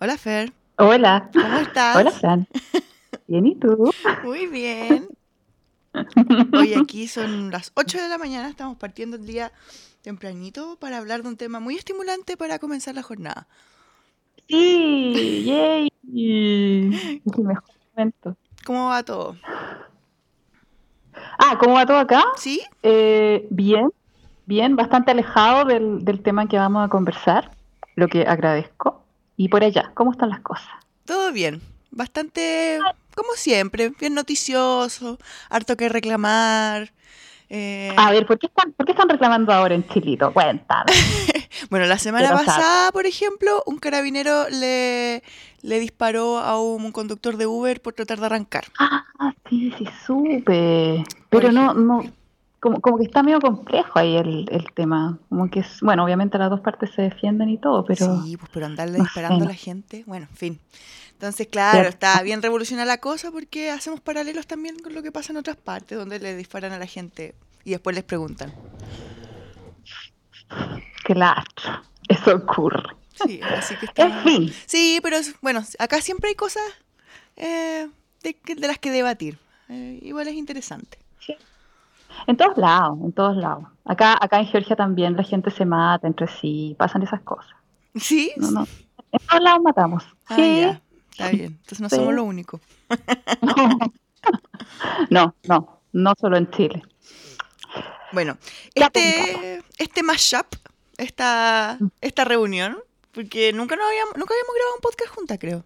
Hola Fer, Hola. ¿cómo estás? Hola, Fran. Bien, ¿y tú? Muy bien. Hoy aquí son las 8 de la mañana, estamos partiendo el día tempranito para hablar de un tema muy estimulante para comenzar la jornada. Sí, yay. Es el mejor momento. ¿Cómo va todo? Ah, ¿cómo va todo acá? ¿Sí? Eh, bien, bien, bastante alejado del, del tema que vamos a conversar, lo que agradezco. Y por allá, ¿cómo están las cosas? Todo bien. Bastante, como siempre, bien noticioso, harto que reclamar. eh, A ver, ¿por qué están, por qué están reclamando ahora en Chilito? Cuéntame. Bueno, la semana Pero, pasada, por ejemplo, un carabinero le, le disparó a un conductor de Uber por tratar de arrancar. Ah, sí, sí, supe. Pero no, no, como, como que está medio complejo ahí el, el tema. Como que es, bueno, obviamente las dos partes se defienden y todo, pero Sí, pues pero andarle no disparando sé. a la gente, bueno, en fin. Entonces, claro, está bien revolucionada la cosa porque hacemos paralelos también con lo que pasa en otras partes, donde le disparan a la gente y después les preguntan. claro, eso ocurre. Sí, así que está... En fin, Sí, pero bueno, acá siempre hay cosas eh, de, las que debatir. Eh, igual es interesante. en todos lados, en todos lados. Acá, acá en Georgia también la gente se mata entre sí, pasan esas cosas. ¿Sí? No, no. En todos lados matamos. Ah, Sí. ya, está bien. Entonces no somos lo único. No, no, no solo en Chile. Bueno, este, este mashup, esta, esta reunión, porque nunca, nos habíamos, nunca habíamos grabado un podcast juntas, creo.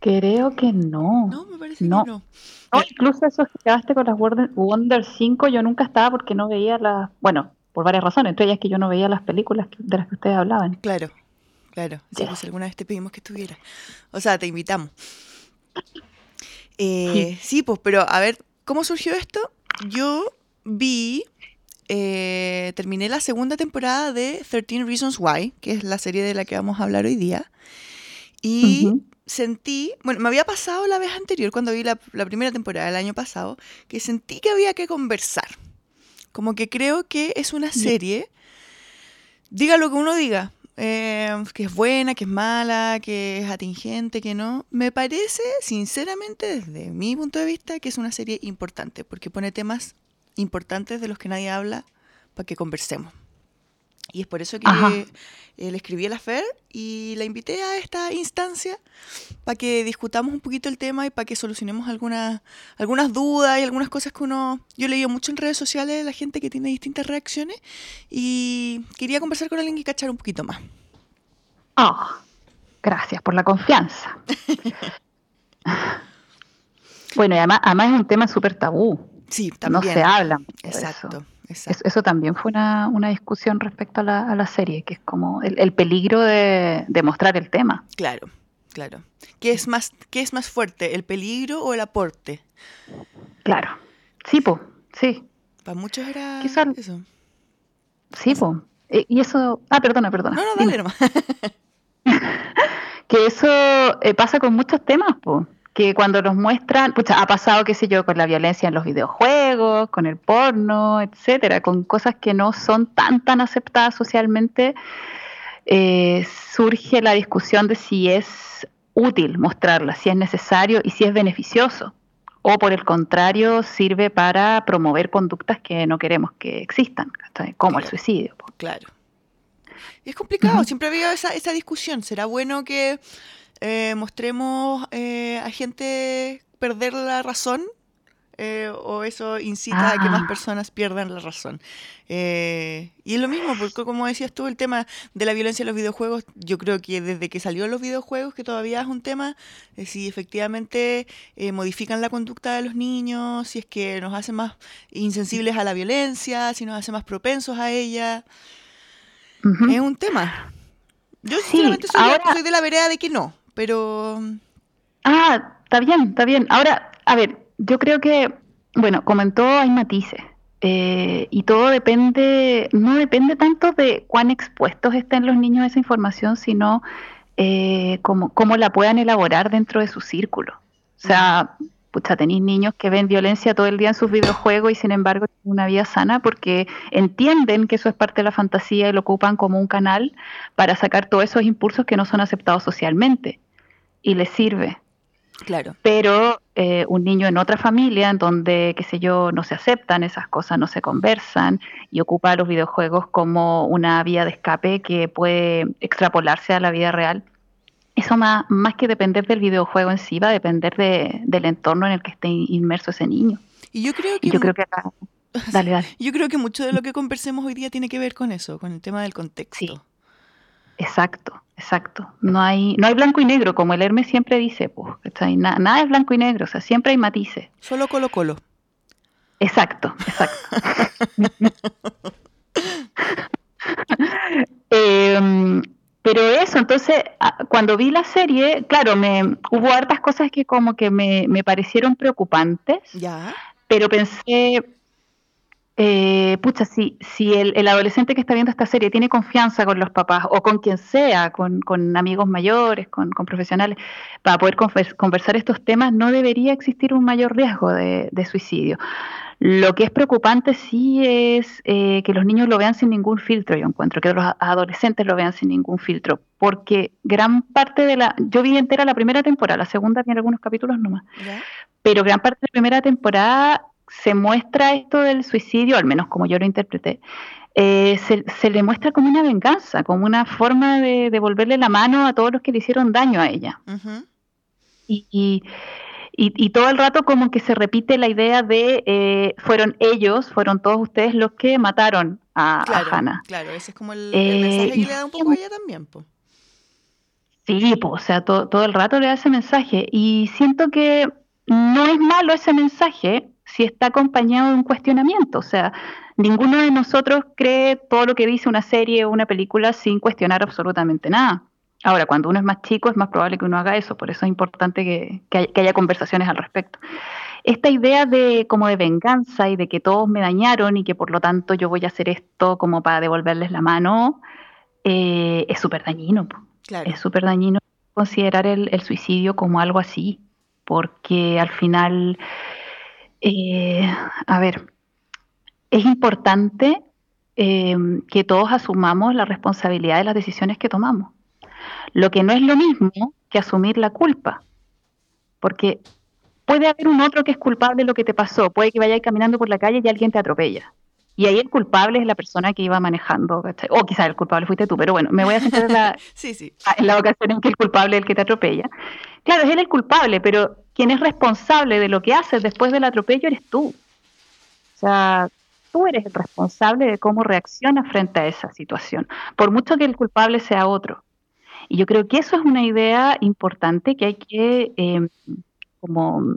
Creo que no. No, me parece No. que no. No, incluso eso que quedaste con las Wonder, Wonder 5, yo nunca estaba porque no veía las, bueno, por varias razones, entre ellas que yo no veía las películas de las que ustedes hablaban. Claro, claro. Sí, pues alguna vez te pedimos que estuviera. O sea, te invitamos. Eh, sí, pues, pero a ver, ¿cómo surgió esto? Yo vi, eh, terminé la segunda temporada de 13 Reasons Why, que es la serie de la que vamos a hablar hoy día. Y sentí, bueno, me había pasado la vez anterior, cuando vi la, la primera temporada del año pasado, que sentí que había que conversar. Como que creo que es una serie, diga lo que uno diga, eh, que es buena, que es mala, que es atingente, que no. Me parece, sinceramente, desde mi punto de vista, que es una serie importante, porque pone temas importantes de los que nadie habla para que conversemos. Y es por eso que eh, le escribí a la Fer y la invité a esta instancia para que discutamos un poquito el tema y para que solucionemos algunas, algunas dudas y algunas cosas que uno... Yo he leído mucho en redes sociales de la gente que tiene distintas reacciones y quería conversar con alguien que cachara un poquito más. Ah, gracias por la confianza. bueno, y además, además es un tema súper tabú. Sí, No también. se habla. mucho de Exacto, Eso. Exacto. Eso también fue una, una discusión respecto a la, a la serie, que es como el, el peligro de, de mostrar el tema. Claro, claro. ¿Qué es, más, ¿Qué es más fuerte, el peligro o el aporte? Claro. Sí, po, sí, Para muchos era Quizá- eso. sí, po. E- Y eso. Ah, perdona, perdona. No, no, dale nomás. Que eso eh, pasa con muchos temas, po. Que cuando nos muestran, pucha, ha pasado, qué sé yo, con la violencia en los videojuegos, con el porno, etcétera, con cosas que no son tan, tan aceptadas socialmente, eh, surge la discusión de si es útil mostrarlas, si es necesario y si es beneficioso. O por el contrario, sirve para promover conductas que no queremos que existan, como el suicidio. Claro. Y es complicado, siempre había esa, esa discusión. ¿Será bueno que eh, mostremos eh, a gente perder la razón? Eh, ¿O eso incita a que más Ah. personas pierdan la razón? Eh, y es lo mismo, porque como decías tú, el tema de la violencia en los videojuegos, yo creo que desde que salió los videojuegos, que todavía es un tema, eh, si efectivamente modifican la conducta de los niños, si es que nos hacen más insensibles a la violencia, si nos hace más propensos a ella. Es un tema. Yo Sí, sinceramente soy, de- ahora- soy de la vereda de que no, pero Ah, está bien, está bien. Ahora, a ver, yo creo que, bueno, como en todo hay matices. eh, y todo depende, no depende tanto de cuán expuestos estén los niños a esa información, sino eh, cómo, cómo la puedan elaborar dentro de su círculo. O sea, pucha, tenéis niños que ven violencia todo el día en sus videojuegos y sin embargo tienen una vida sana porque entienden que eso es parte de la fantasía y lo ocupan como un canal para sacar todos esos impulsos que no son aceptados socialmente y les sirve. Claro. Pero eh, un niño en otra familia, en donde, qué sé yo, no se aceptan esas cosas, no se conversan, y ocupa los videojuegos como una vía de escape que puede extrapolarse a la vida real, eso más, más que depender del videojuego en sí, va a depender de, del entorno en el que esté inmerso ese niño. Y yo creo que... Yo creo que acá... Dale, dale. Yo creo que mucho de lo que conversemos hoy día tiene que ver con eso, con el tema del contexto. Sí. Exacto, exacto. No hay, no hay blanco y negro, como el Hermes siempre dice, pues, Na, nada es blanco y negro, o sea, siempre hay matices. Solo colo colo. Exacto, exacto. eh, pero eso, entonces, cuando vi la serie, claro, me hubo hartas cosas que como que me, me parecieron preocupantes. Ya. Pero pensé, eh, pucha, si, si el, el, adolescente que está viendo esta serie tiene confianza con los papás o con quien sea, con, con amigos mayores, con, con, profesionales, para poder conversar estos temas, no debería existir un mayor riesgo de, de suicidio. Lo que es preocupante sí es eh, que los niños lo vean sin ningún filtro, yo encuentro, que los adolescentes lo vean sin ningún filtro, porque gran parte de la, yo vi entera la primera temporada, la segunda tiene algunos capítulos nomás, ¿Ya? pero gran parte de la primera temporada se muestra esto del suicidio, al menos como yo lo interpreté, eh, se, se, le muestra como una venganza, como una forma de devolverle la mano a todos los que le hicieron daño a ella. Uh -huh. y, y y, y, todo el rato como que se repite la idea de eh, fueron ellos, fueron todos ustedes los que mataron a, claro, a Hannah. Claro, ese es como el, el eh, mensaje que le da un poco a ella también. Po. Sí, pues, o sea, to, todo el rato le da ese mensaje. Y siento que no es malo ese mensaje si está acompañado de un cuestionamiento. O sea, ninguno de nosotros cree todo lo que dice una serie o una película sin cuestionar absolutamente nada. Ahora, cuando uno es más chico es más probable que uno haga eso, por eso es importante que, que, haya, que haya, conversaciones al respecto. Esta idea de como de venganza y de que todos me dañaron y que por lo tanto yo voy a hacer esto como para devolverles la mano, eh, es súper dañino. Claro. Es súper dañino considerar el, el, suicidio como algo así, porque al final, eh, a ver, es importante eh, que todos asumamos la responsabilidad de las decisiones que tomamos. Lo que no es lo mismo que asumir la culpa. Porque puede haber un otro que es culpable de lo que te pasó. Puede que vayas caminando por la calle y alguien te atropella. Y ahí el culpable es la persona que iba manejando. ¿cachai? O quizás el culpable fuiste tú, pero bueno, me voy a centrar en la, sí, sí. en la ocasión en que el culpable es el que te atropella. Claro, es él el culpable, pero quien es responsable de lo que haces después del atropello eres tú. O sea, tú eres el responsable de cómo reaccionas frente a esa situación, por mucho que el culpable sea otro. Y yo creo que eso es una idea importante que hay que eh, como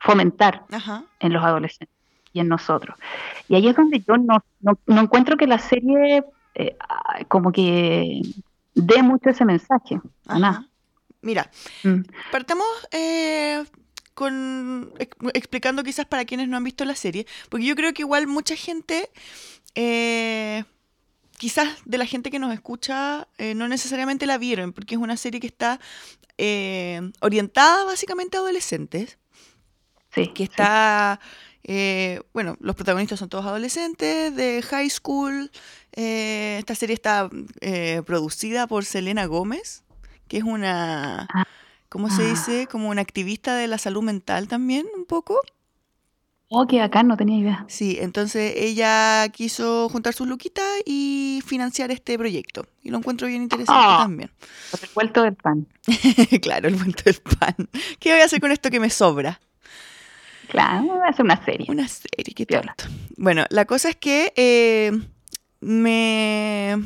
fomentar Ajá. en los adolescentes y en nosotros. Y ahí es donde yo no, no, no encuentro que la serie eh, como que dé mucho ese mensaje. Nada. Mira, mm. partamos eh, con explicando quizás para quienes no han visto la serie, porque yo creo que igual mucha gente eh, quizás de la gente que nos escucha eh, no necesariamente la vieron, porque es una serie que está eh, orientada básicamente a adolescentes. Sí. Que está, sí. eh, bueno, los protagonistas son todos adolescentes de high school. Eh, esta serie está eh, producida por Selena Gómez, que es una, ¿cómo se dice? Como una activista de la salud mental también, un poco. Oh, que acá no tenía idea. Sí, entonces ella quiso juntar sus luquitas y financiar este proyecto. Y lo encuentro bien interesante oh, también. El vuelto del pan. claro, el vuelto del pan. ¿Qué voy a hacer con esto que me sobra? Claro, voy a hacer una serie. Una serie, qué tonto. Bueno, la cosa es que eh, me,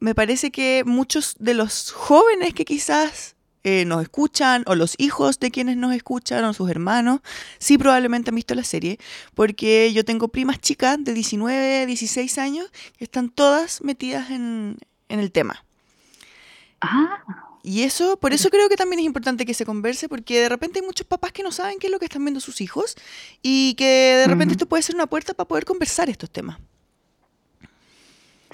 me parece que muchos de los jóvenes que quizás eh, nos escuchan, o los hijos de quienes nos escuchan, o sus hermanos, sí probablemente han visto la serie, porque yo tengo primas chicas de 19, 16 años que están todas metidas en, en el tema. Ah. Y eso, por eso creo que también es importante que se converse, porque de repente hay muchos papás que no saben qué es lo que están viendo sus hijos y que de repente esto puede ser una puerta para poder conversar estos temas.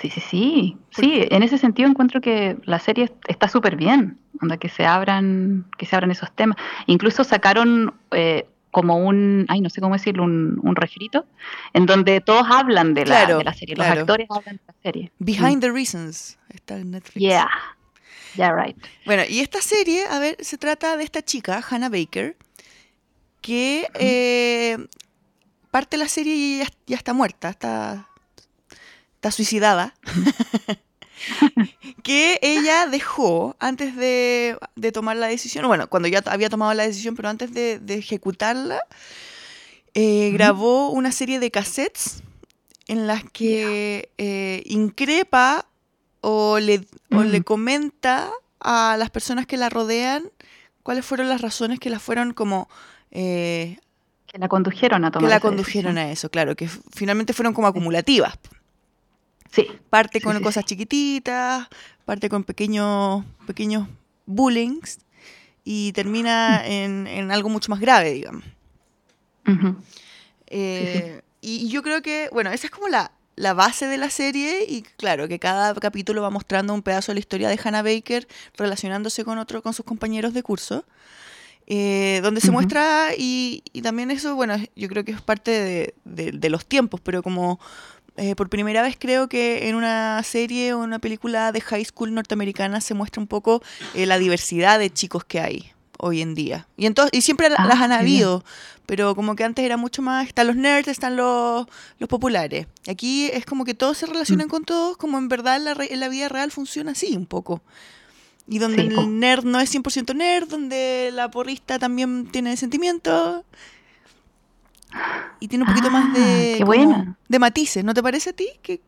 Sí, sí, sí. Sí, en ese sentido encuentro que la serie está súper bien, onda que se abran, que se abran esos temas. Incluso sacaron eh, como un, ay, no sé cómo decirlo, un, un refrito, en donde todos hablan de la, de la serie, los actores hablan de la serie. Behind mm. the Reasons, está en Netflix. Yeah, yeah, right. Bueno, y esta serie, a ver, se trata de esta chica, Hannah Baker, que eh, parte de la serie y ya, ya está muerta, está está suicidada, que ella dejó antes de, tomar la decisión, bueno, cuando ya había tomado la decisión, pero antes de, ejecutarla, eh, grabó una serie de cassettes en las que eh, increpa o le, le mm. comenta a las personas que la rodean cuáles fueron las razones que la fueron como... Eh, que la condujeron a tomar. Que la condujeron a eso, claro, que finalmente fueron como acumulativas. Sí. Parte con cosas chiquititas, parte con pequeños, pequeños bullings y termina mm. en, algo mucho más grave, digamos. Eh, y yo creo que, bueno, esa es como la, base de la serie y claro, que cada capítulo va mostrando un pedazo de la historia de Hannah Baker relacionándose con otro, con sus compañeros de curso. Eh, donde se muestra y, también eso, bueno, yo creo que es parte de los tiempos, pero como eh, por primera vez creo que en una serie o una película de high school norteamericana se muestra un poco eh, la diversidad de chicos que hay hoy en día. Y, entonces, y siempre las han ah, habido, pero como que antes era mucho más, están los nerds, están los, los populares. Aquí es como que todos se relacionan mm. con todos, como en verdad la, en la vida real funciona así un poco. Y donde el nerd no es 100% nerd, donde la porrista también tiene sentimientos y tiene un poquito más de, ah, de matices, ¿no te parece a ti? ¿Qué,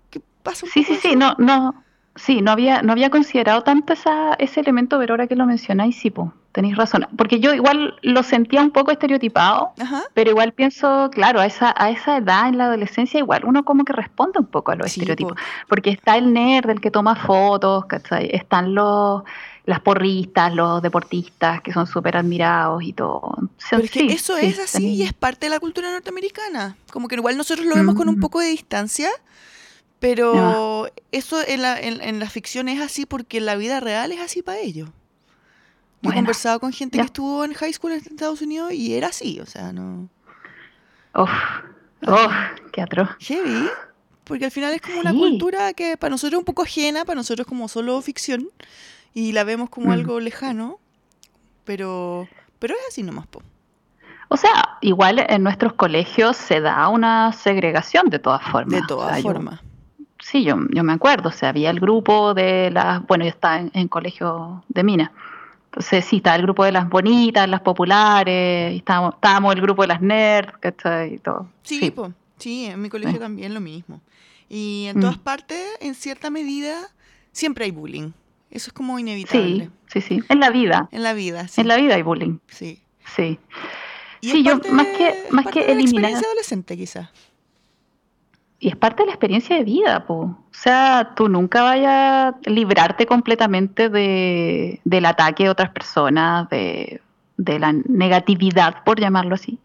pasa? sí, sí, sí, no, no, sí, no había, no había considerado tanto esa, ese elemento, pero ahora que lo mencionáis, sí, pues, tenéis razón. Porque yo igual lo sentía un poco estereotipado, pero igual pienso, claro, a esa, a esa edad en la adolescencia, igual uno como que responde un poco a los estereotipos. Porque está el nerd, el que toma fotos, ¿cachai? Están los las porristas, los deportistas que son súper admirados y todo. Pero es que eso es así y es parte de la cultura norteamericana. Como que igual nosotros lo vemos con un poco de distancia, pero eso en la, en, la ficción es así porque en la vida real es así para ellos. Yo he conversado con gente que estuvo en high school en Estados Unidos y era así, o sea, no... Uf, oh, qué atroz. Heavy, porque al final es como una cultura que para nosotros es un poco ajena, para nosotros como solo ficción, y la vemos como mm. algo lejano, pero, pero es así nomás, po. O sea, igual en nuestros colegios se da una segregación de todas formas. De todas formas. Sí, yo, yo me acuerdo, o sea, había el grupo de las, bueno, yo estaba en, colegio de Mina, entonces sí, estaba el grupo de las bonitas, las populares, y estábamos, estábamos el grupo de las nerds, ¿cachai? Y todo. Sí, sí. sí en mi colegio también lo mismo. Y en todas mm. partes, en cierta medida, siempre hay bullying. Eso es como inevitable. Sí, sí, sí. En la vida. En la vida, sí. En la vida hay bullying. Sí. Sí. sí, yo más que, más que eliminar. experiencia adolescente, quizás. Y es parte de la experiencia de vida, po. O sea, tú nunca vayas a librarte completamente de, del ataque de otras personas, de, de la negatividad, por llamarlo así,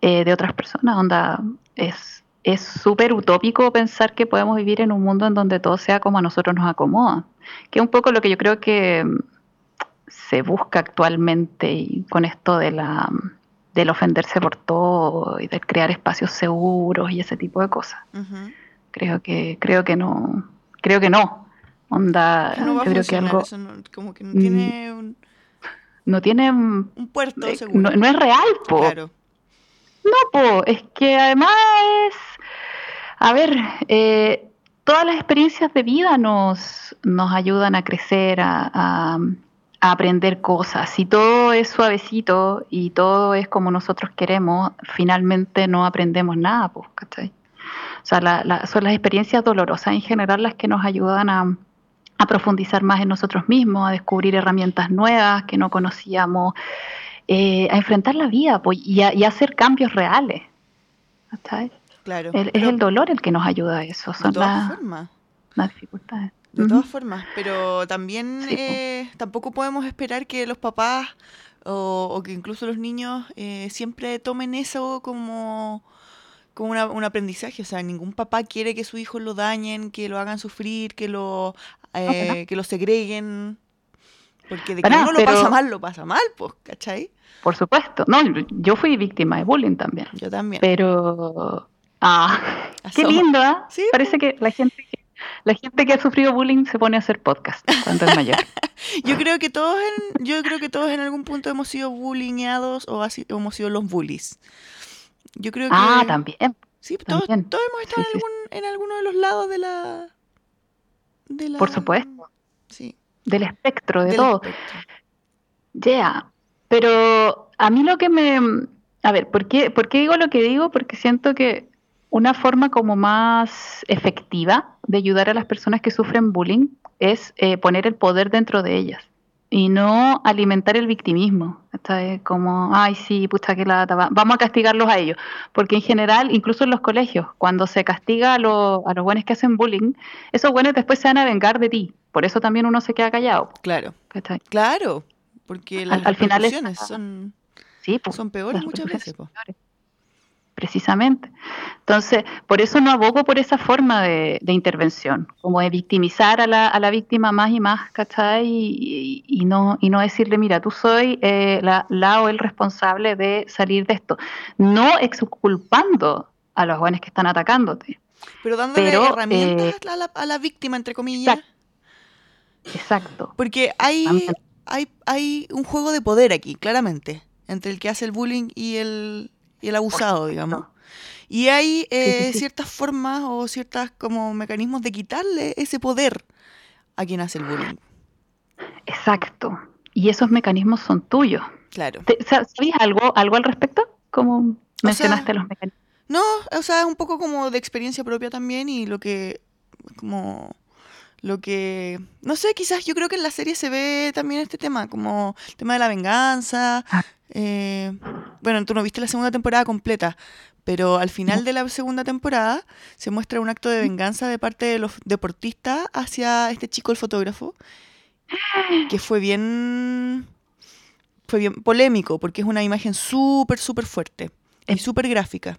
eh, de otras personas. Onda, es es súper utópico pensar que podemos vivir en un mundo en donde todo sea como a nosotros nos acomoda, que es un poco lo que yo creo que mm, se busca actualmente y con esto de la del ofenderse por todo y de crear espacios seguros y ese tipo de cosas. Creo que creo que no creo que no. Onda, no creo que algo como que no tiene mm, un no tiene un puerto seguro. No, es real, po. Claro. No, po, es que además es, a ver, eh, todas las experiencias de vida nos, nos ayudan a crecer, a, aprender cosas. Si todo es suavecito y todo es como nosotros queremos, finalmente no aprendemos nada, pues, ¿cachai? O sea, son las experiencias dolorosas en general las que nos ayudan a, a profundizar más en nosotros mismos, a descubrir herramientas nuevas que no conocíamos, eh, a enfrentar la vida pues, y, a, hacer cambios reales. Claro. es el dolor el que nos ayuda a eso, son las, dificultades. De todas formas, pero también Sí, eh, tampoco podemos esperar que los papás o, o que incluso los niños eh, siempre tomen eso como, como una- un aprendizaje. O sea, ningún papá quiere que su hijo lo dañen, que lo hagan sufrir, que lo, eh, que lo segreguen. Porque de que nada, uno lo pasa mal, lo pasa mal, pues, ¿cachai? Por supuesto. No, yo fui víctima de bullying también. Yo también. Pero. Ah, qué lindo. Sí, Parece que la gente que, la gente que ha sufrido bullying se pone a hacer podcast cuando es mayor. Yo creo que todos en, yo creo que todos en algún punto hemos sido bullyingados o así, hemos sido los bullies. Yo creo que Ah, también. sí, todos, también. todos hemos estado Sí, en sí. algún, en alguno de los lados de la, de la Por supuesto. Sí, Del espectro, de del todo. espectro. Ya, pero a mí lo que me... A ver, ¿por qué, ¿por qué digo lo que digo? Porque siento que una forma como más efectiva de ayudar a las personas que sufren bullying es eh, poner el poder dentro de ellas y no alimentar el victimismo. Esta es como, ay, sí, pucha, que va- vamos a castigarlos a ellos. Porque en general, incluso en los colegios, cuando se castiga a, los a los buenos que hacen bullying, esos buenos después se van a vengar de ti. Por eso también uno se queda callado. Claro, claro, porque las Al- al final es- repercusiones son, Sí, pues, son peores muchas veces. peores. Precisamente. Entonces, por eso no abogo por esa forma de, de intervención, como de victimizar a la, a la víctima más y más, ¿cachai? Y, y- y no, y no decirle, mira, tú soy eh, la, la o el responsable de salir de esto. No exculpando a los jóvenes que están atacándote. Pero dándole Pero, herramientas eh, a, la, a la víctima, entre comillas. Exacto. Exacto. Porque hay, hay, hay un juego de poder aquí, claramente, entre el que hace el bullying y el, y el abusado, digamos. Y hay eh, ciertas formas o ciertas como mecanismos de quitarle ese poder a quien hace el bullying. Exacto. Y esos mecanismos son tuyos. Claro. ¿Te- sa- ¿Sabías algo, algo al respecto? Como mencionaste los mecanismos. No, o sea, es un poco como de experiencia propia también y lo que, como, lo que, no sé, quizás yo creo que en la serie se ve también este tema, como el tema de la venganza. Ah. eh, bueno, tú no viste la segunda temporada completa, pero al final de la segunda temporada se muestra un acto de venganza de parte de los deportistas hacia este chico, el fotógrafo, que fue bien, fue bien polémico, porque es una imagen súper, súper fuerte y súper gráfica.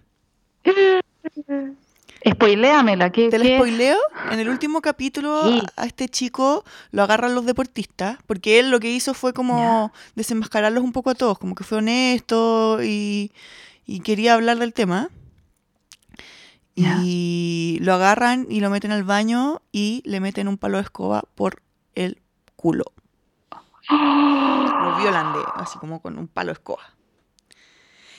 Spoiléamela, ¿qué, Te la qué? spoileo. En el último capítulo Sí. a, este chico lo agarran los deportistas, porque él lo que hizo fue como desenmascararlos un poco a todos, como que fue honesto y, y quería hablar del tema. Ya. Y lo agarran y lo meten al baño y le meten un palo de escoba por el culo. Lo violan de, así como con un palo de escoba.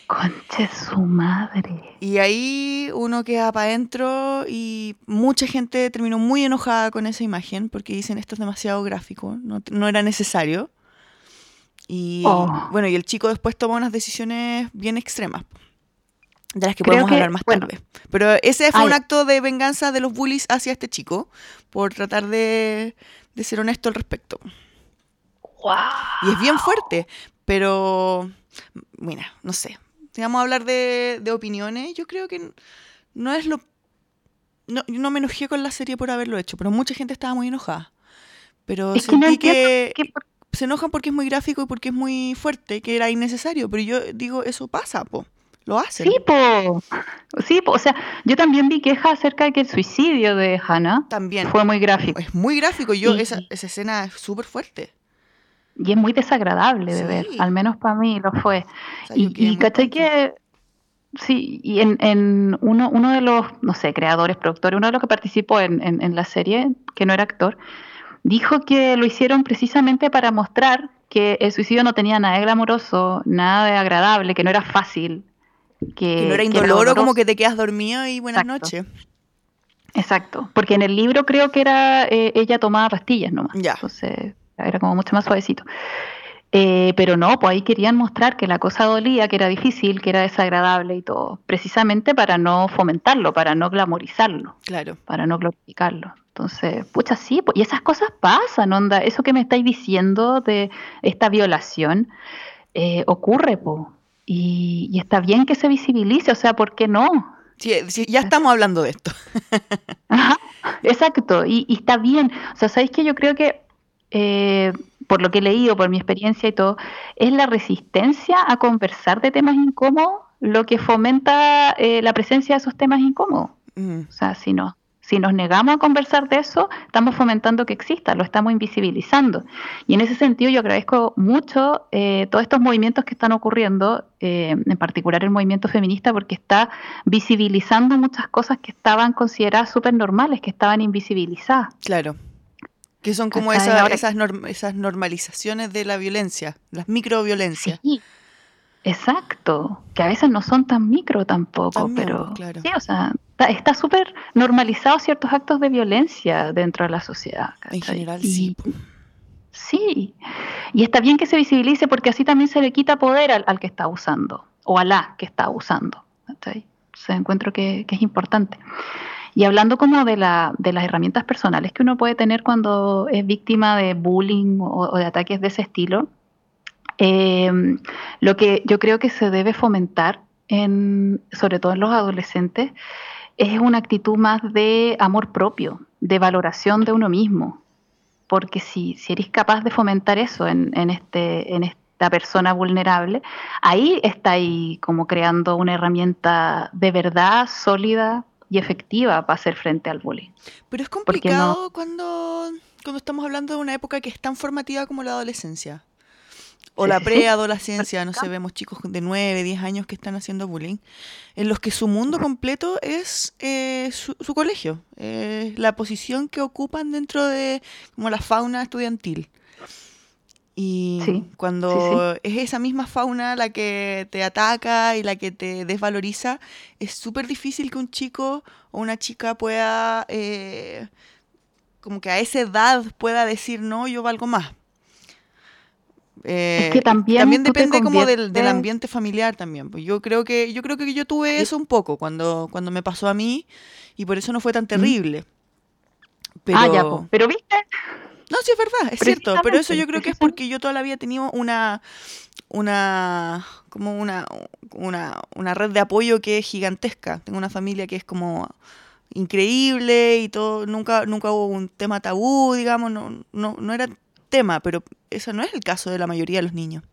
Conche su madre. Y ahí uno queda para adentro y mucha gente terminó muy enojada con esa imagen porque dicen esto es demasiado gráfico, no, no era necesario. Y Oh. bueno, y el chico después toma unas decisiones bien extremas, de las que Creo podemos que, hablar más bueno. tarde. Pero ese fue un acto de venganza de los bullies hacia este chico por tratar de, de ser honesto al respecto. Y es bien fuerte, pero mira, no sé. Si vamos a hablar de, de opiniones, yo creo que no es lo... No, yo no me enojé con la serie por haberlo hecho, pero mucha gente estaba muy enojada. Pero Es que no sentí que por- se enojan porque es muy gráfico y porque es muy fuerte, que era innecesario. Pero yo digo, eso pasa, po. Lo hacen. Sí, po. Sí, po. O sea, yo también vi quejas acerca de que el suicidio de Hannah También. fue muy gráfico. Es muy gráfico. Yo, Y- esa, esa escena es súper fuerte. Y es muy desagradable de Sí. ver. Al menos para mí lo fue. O sea, yo Y, y cachai que. Sí, y en, en uno, uno de los, no sé, creadores, productores, uno de los que participó en, en- en la serie, que no era actor, dijo que lo hicieron precisamente para mostrar que el suicidio no tenía nada de glamoroso, nada de agradable, que no era fácil. Que, Que no era indoloro, como que te quedas dormido y buenas noches. Exacto, porque en el libro creo que era eh, ella tomaba pastillas nomás. Ya. Entonces era como mucho más suavecito. Eh, pero no, pues ahí querían mostrar que la cosa dolía, que era difícil, que era desagradable y todo, precisamente para no fomentarlo, para no glamorizarlo, Claro. para no glorificarlo. Entonces, pucha, sí, pues, y esas cosas pasan, onda, eso que me estáis diciendo de esta violación eh, ocurre, po, y, y está bien que se visibilice, o sea, ¿por qué no? Sí, sí, ya estamos hablando de esto. Ajá. Exacto, y, está bien. O sea, ¿sabéis que yo creo que, eh, por lo que he leído, por mi experiencia y todo, es la resistencia a conversar de temas incómodos lo que fomenta eh, la presencia de esos temas incómodos. Mm. O sea, si no, si nos negamos a conversar de eso, estamos fomentando que exista, lo estamos invisibilizando. Y en ese sentido yo agradezco mucho eh, todos estos movimientos que están ocurriendo, eh, en particular el movimiento feminista, porque está visibilizando muchas cosas que estaban consideradas súper normales, que estaban invisibilizadas. Claro. Que son como esas, esas, esas normalizaciones de la violencia, las microviolencias. Sí. Exacto, que a veces no son tan micro tampoco, pero claro. sí, o sea, está súper normalizado ciertos actos de violencia dentro de la sociedad. En general, sí. Sí, y está bien que se visibilice porque así también se le quita poder al, que está usando o a la que está usando. Se encuentro que, es importante. Y hablando como de, la, de las herramientas personales que uno puede tener cuando es víctima de bullying o de ataques de ese estilo, eh, lo que yo creo que se debe fomentar, en, sobre todo en los adolescentes, es una actitud más de amor propio, de valoración de uno mismo. Porque si, si eres capaz de fomentar eso en, en, este, en esta persona vulnerable, ahí está ahí como creando una herramienta de verdad sólida y efectiva para hacer frente al bullying. Pero es complicado cuando, cuando estamos hablando de una época que es tan formativa como la adolescencia. O la preadolescencia, no sé, vemos chicos de 9, 10 años que están haciendo bullying, en los que su mundo completo es eh, su, colegio, la posición que ocupan dentro de como la fauna estudiantil. Y cuando es esa misma fauna la que te ataca y la que te desvaloriza, es súper difícil que un chico o una chica pueda, eh, como que a esa edad pueda decir, no, yo valgo más es que eh, también, depende como del, ambiente familiar también. Pues yo creo que yo creo que yo tuve eso un poco cuando, cuando me pasó a mí y por eso no fue tan terrible. Pero... Ah, ya, pero viste. No, sí es verdad, es cierto, pero eso yo creo que es porque yo todavía he tenido una una como una, una, una red de apoyo que es gigantesca. Tengo una familia que es como increíble y todo, nunca nunca hubo un tema tabú, digamos, no no no era tema, pero eso no es el caso de la mayoría de los niños.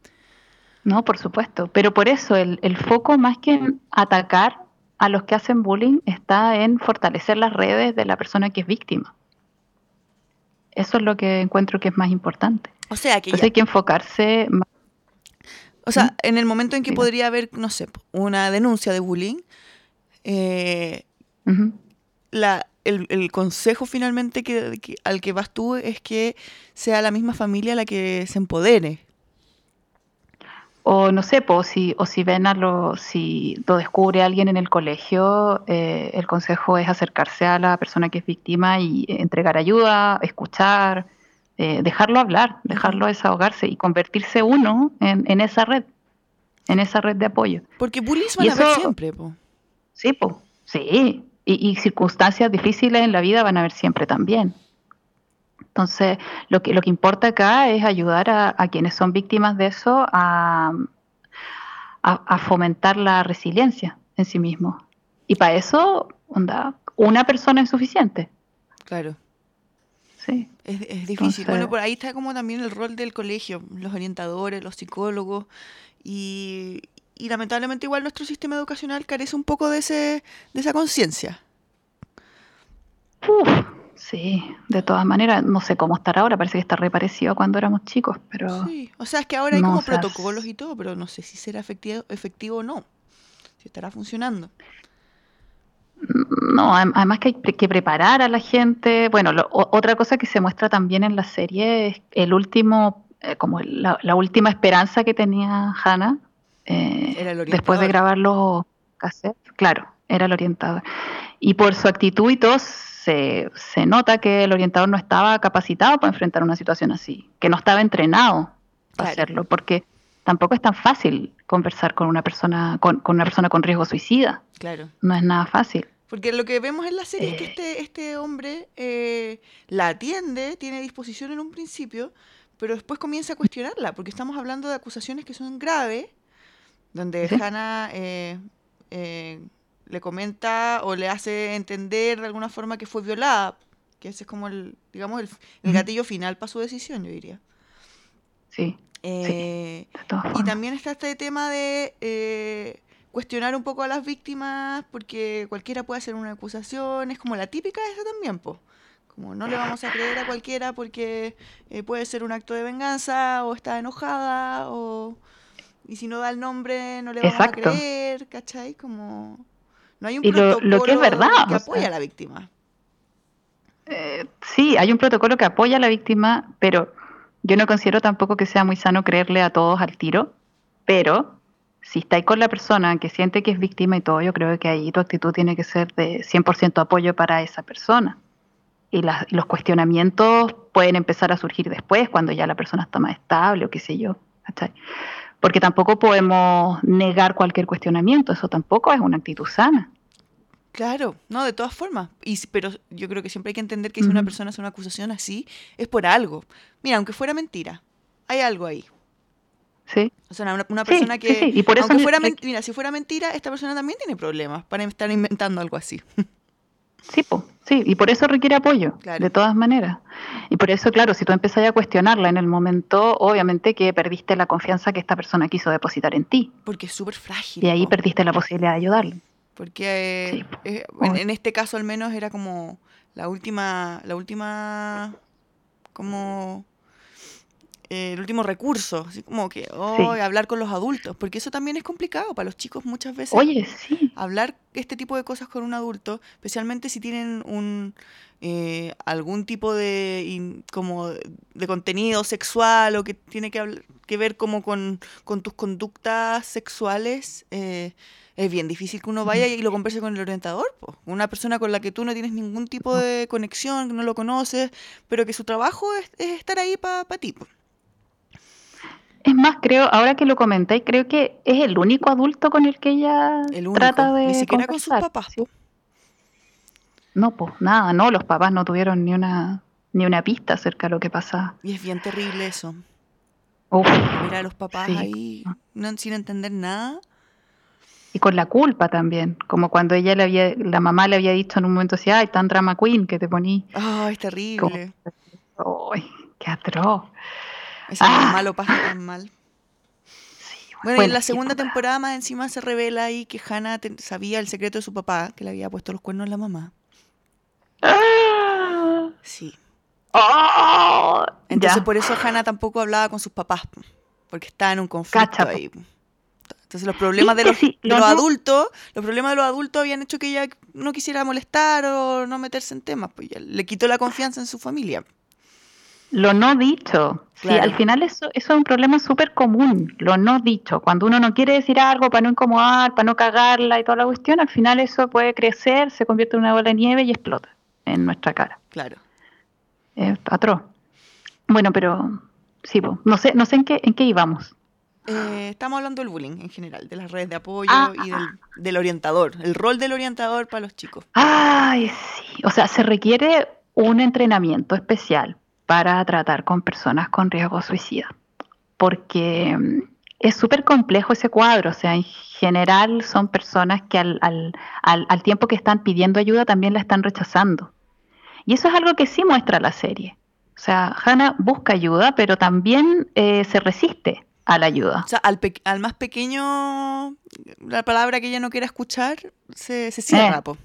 No, por supuesto. Pero por eso el, foco, más que en atacar a los que hacen bullying, está en fortalecer las redes de la persona que es víctima. Eso es lo que encuentro que es más importante. O sea que hay que enfocarse más. O sea, en el momento en que podría haber, no sé, una denuncia de bullying, eh, la, el, consejo finalmente que, al que vas tú es que sea la misma familia la que se empodere. O no sé, o si, o si ven a lo, si lo descubre alguien en el colegio, eh, el consejo es acercarse a la persona que es víctima y entregar ayuda, escuchar, eh, dejarlo hablar, dejarlo desahogarse y convertirse uno en, esa red, en esa red de apoyo. Porque bullies van a haber siempre, po. Sí, po. Sí, y, circunstancias difíciles en la vida van a haber siempre también. Entonces, lo que, lo que importa acá es ayudar a, quienes son víctimas de eso a, a, fomentar la resiliencia en sí mismo. Y para eso, onda, una persona es suficiente. Claro. Sí. Es, difícil. bueno, por ahí está como también el rol del colegio, los orientadores, los psicólogos y, y lamentablemente igual nuestro sistema educacional carece un poco de, ese, de esa conciencia. Sí, de todas maneras, no sé cómo estará ahora, parece que está reparecido a cuando éramos chicos, pero... Sí, o sea, es que ahora hay como protocolos y todo, pero no sé si será efectivo, efectivo o no, si estará funcionando. No, además que hay que preparar a la gente. Bueno, otra cosa que se muestra también en la serie es el último, eh, como la, la, última esperanza que tenía Hannah eh, después de grabar los cassettes, claro, era el orientador. Y por su actitud y todo, se, se, nota que el orientador no estaba capacitado para enfrentar una situación así, que no estaba entrenado para hacerlo, porque tampoco es tan fácil conversar con una persona con, una persona con riesgo suicida. Claro. No es nada fácil. Porque lo que vemos en la serie es que eh. este, este hombre eh, la atiende, tiene disposición en un principio, pero después comienza a cuestionarla, porque estamos hablando de acusaciones que son graves donde Hannah eh, eh, le comenta o le hace entender de alguna forma que fue violada, que ese es como el, digamos, el, gatillo final para su decisión, yo diría. Sí, Eh, todas y también está este tema de eh, cuestionar un poco a las víctimas, porque cualquiera puede hacer una acusación, es como la típica esa también, pues. Como no le vamos a creer a cualquiera porque eh, puede ser un acto de venganza o está enojada o... Y si no da el nombre no le vamos Exacto. a creer, ¿cachai? Como... No hay un Y lo- protocolo lo que es verdad, que o apoya sea. a la víctima. Eh, sí, hay un protocolo que apoya a la víctima, pero yo no considero tampoco que sea muy sano creerle a todos al tiro. Pero si estáis con la persona que siente que es víctima y todo, yo creo que ahí tu actitud tiene que ser de 100% apoyo para esa persona. Y, las- y los cuestionamientos pueden empezar a surgir después, cuando ya la persona está más estable o qué sé yo. ¿cachai? Porque tampoco podemos negar cualquier cuestionamiento, eso tampoco es una actitud sana. Claro, no, de todas formas. Y, pero yo creo que siempre hay que entender que si una persona hace una acusación así, es por algo. Mira, aunque fuera mentira, hay algo ahí. ¿Sí? O sea, una, persona sí, que, sí, y por eso aunque fuera mira, si fuera mentira, esta persona también tiene problemas para estar inventando algo así. Sí, po, sí, y por eso requiere apoyo, Claro. de todas maneras. Y por eso, claro, si tú empezás a cuestionarla en el momento, obviamente que perdiste la confianza que esta persona quiso depositar en ti. Porque es súper frágil. Y ahí po. perdiste la posibilidad de ayudarle. Porque eh, eh, en, en este caso al menos era como la última, la última, como eh, el último recurso, así como que, oh, hablar con los adultos, porque eso también es complicado para los chicos muchas veces. Oye, sí, hablar este tipo de cosas con un adulto, especialmente si tienen un eh, algún tipo de in- como de contenido sexual o que tiene que, que ver como con, con tus conductas sexuales, eh, es bien difícil que uno vaya y lo converse con el orientador, po. una persona con la que tú no tienes ningún tipo de conexión, que no lo conoces, pero que su trabajo es, es estar ahí para ti. po. Es más, creo, ahora que lo comentáis, creo que es el único adulto con el que ella El único, trata de ni siquiera con sus papás. No, pues nada, no, los papás no tuvieron ni una ni una pista acerca de lo que pasaba. Y es bien terrible eso. Uf, Ver a los papás sí. ahí no- sin entender nada. Y con la culpa también, como cuando ella le había, la mamá le había dicho en un momento así, ay, tan drama queen que te poní. Ay, es terrible. Ay, qué atroz. Esa Ah. mamá lo pasa tan mal. Bueno, y en la segunda temporada más encima se revela ahí que Hannah sabía el secreto de su papá, que le había puesto los cuernos a la mamá. ¡Ah! Sí. ¡Oh! Entonces Ya. por eso Hannah tampoco hablaba con sus papás, po, porque estaba en un conflicto Cacha, ahí. Entonces los problemas de los, Sí, de lo los no- adultos, los problemas de los adultos habían hecho que ella no quisiera molestar o no meterse en temas, pues ya le quitó la confianza en su familia. Lo no dicho. Sí, Claro. al final eso, eso es un problema súper común, lo no dicho. Cuando uno no quiere decir algo para no incomodar, para no cagarla y toda la cuestión, al final eso puede crecer, se convierte en una bola de nieve y explota en nuestra cara. Claro. Es atroz. Bueno, pero sí, no sé, no sé en qué, en qué íbamos. Eh, estamos hablando del bullying en general, de las redes de apoyo Ah. y del, del orientador, el rol del orientador para los chicos. Ay, sí. O sea, se requiere un entrenamiento especial para tratar con personas con riesgo suicida. Porque mm, es súper complejo ese cuadro. O sea, en general son personas que al, al, al, al tiempo que están pidiendo ayuda también la están rechazando. Y eso es algo que sí muestra la serie. O sea, Hannah busca ayuda, pero también eh, se resiste a la ayuda. O sea, al, pe- al más pequeño, la palabra que ella no quiera escuchar se, se cierra, Eh. po.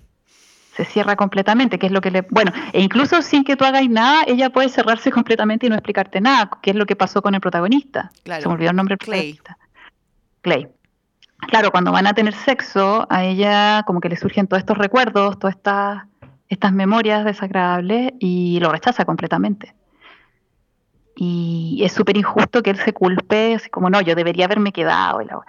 Se cierra completamente, que es lo que le... Bueno, e incluso sin que tú hagas nada, ella puede cerrarse completamente y no explicarte nada, que es lo que pasó con el protagonista. Claro. Se me olvidó el nombre del protagonista. Clay. Claro, cuando van a tener sexo, a ella como que le surgen todos estos recuerdos, todas estas, estas memorias desagradables y lo rechaza completamente. Y es súper injusto que él se culpe, así como, no, yo debería haberme quedado. y la-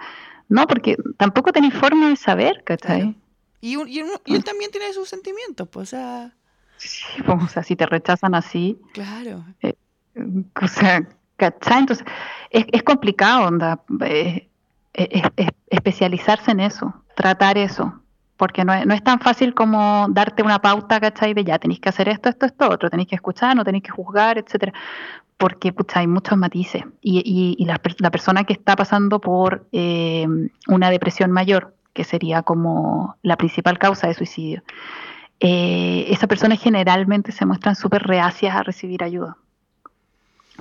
No, porque tampoco tenéis forma de saber, ¿cachai? Claro. Y, un- y uno- y él también tiene sus sentimientos, pues, o sea, Sí, pues, o sea, si te rechazan así, claro. o sea, ¿cachai? Entonces, es, es complicado, onda, eh, es- es- especializarse en eso, tratar eso, porque no es, no es tan fácil como darte una pauta, ¿cachai? De ya, tenéis que hacer esto, esto, esto, otro, tenéis que escuchar, no tenéis que juzgar, etcétera, porque, pucha, hay muchos matices, y, y- y la, la persona que está pasando por eh, una depresión mayor, que sería como la principal causa de suicidio, eh, esas personas generalmente se muestran súper reacias a recibir ayuda,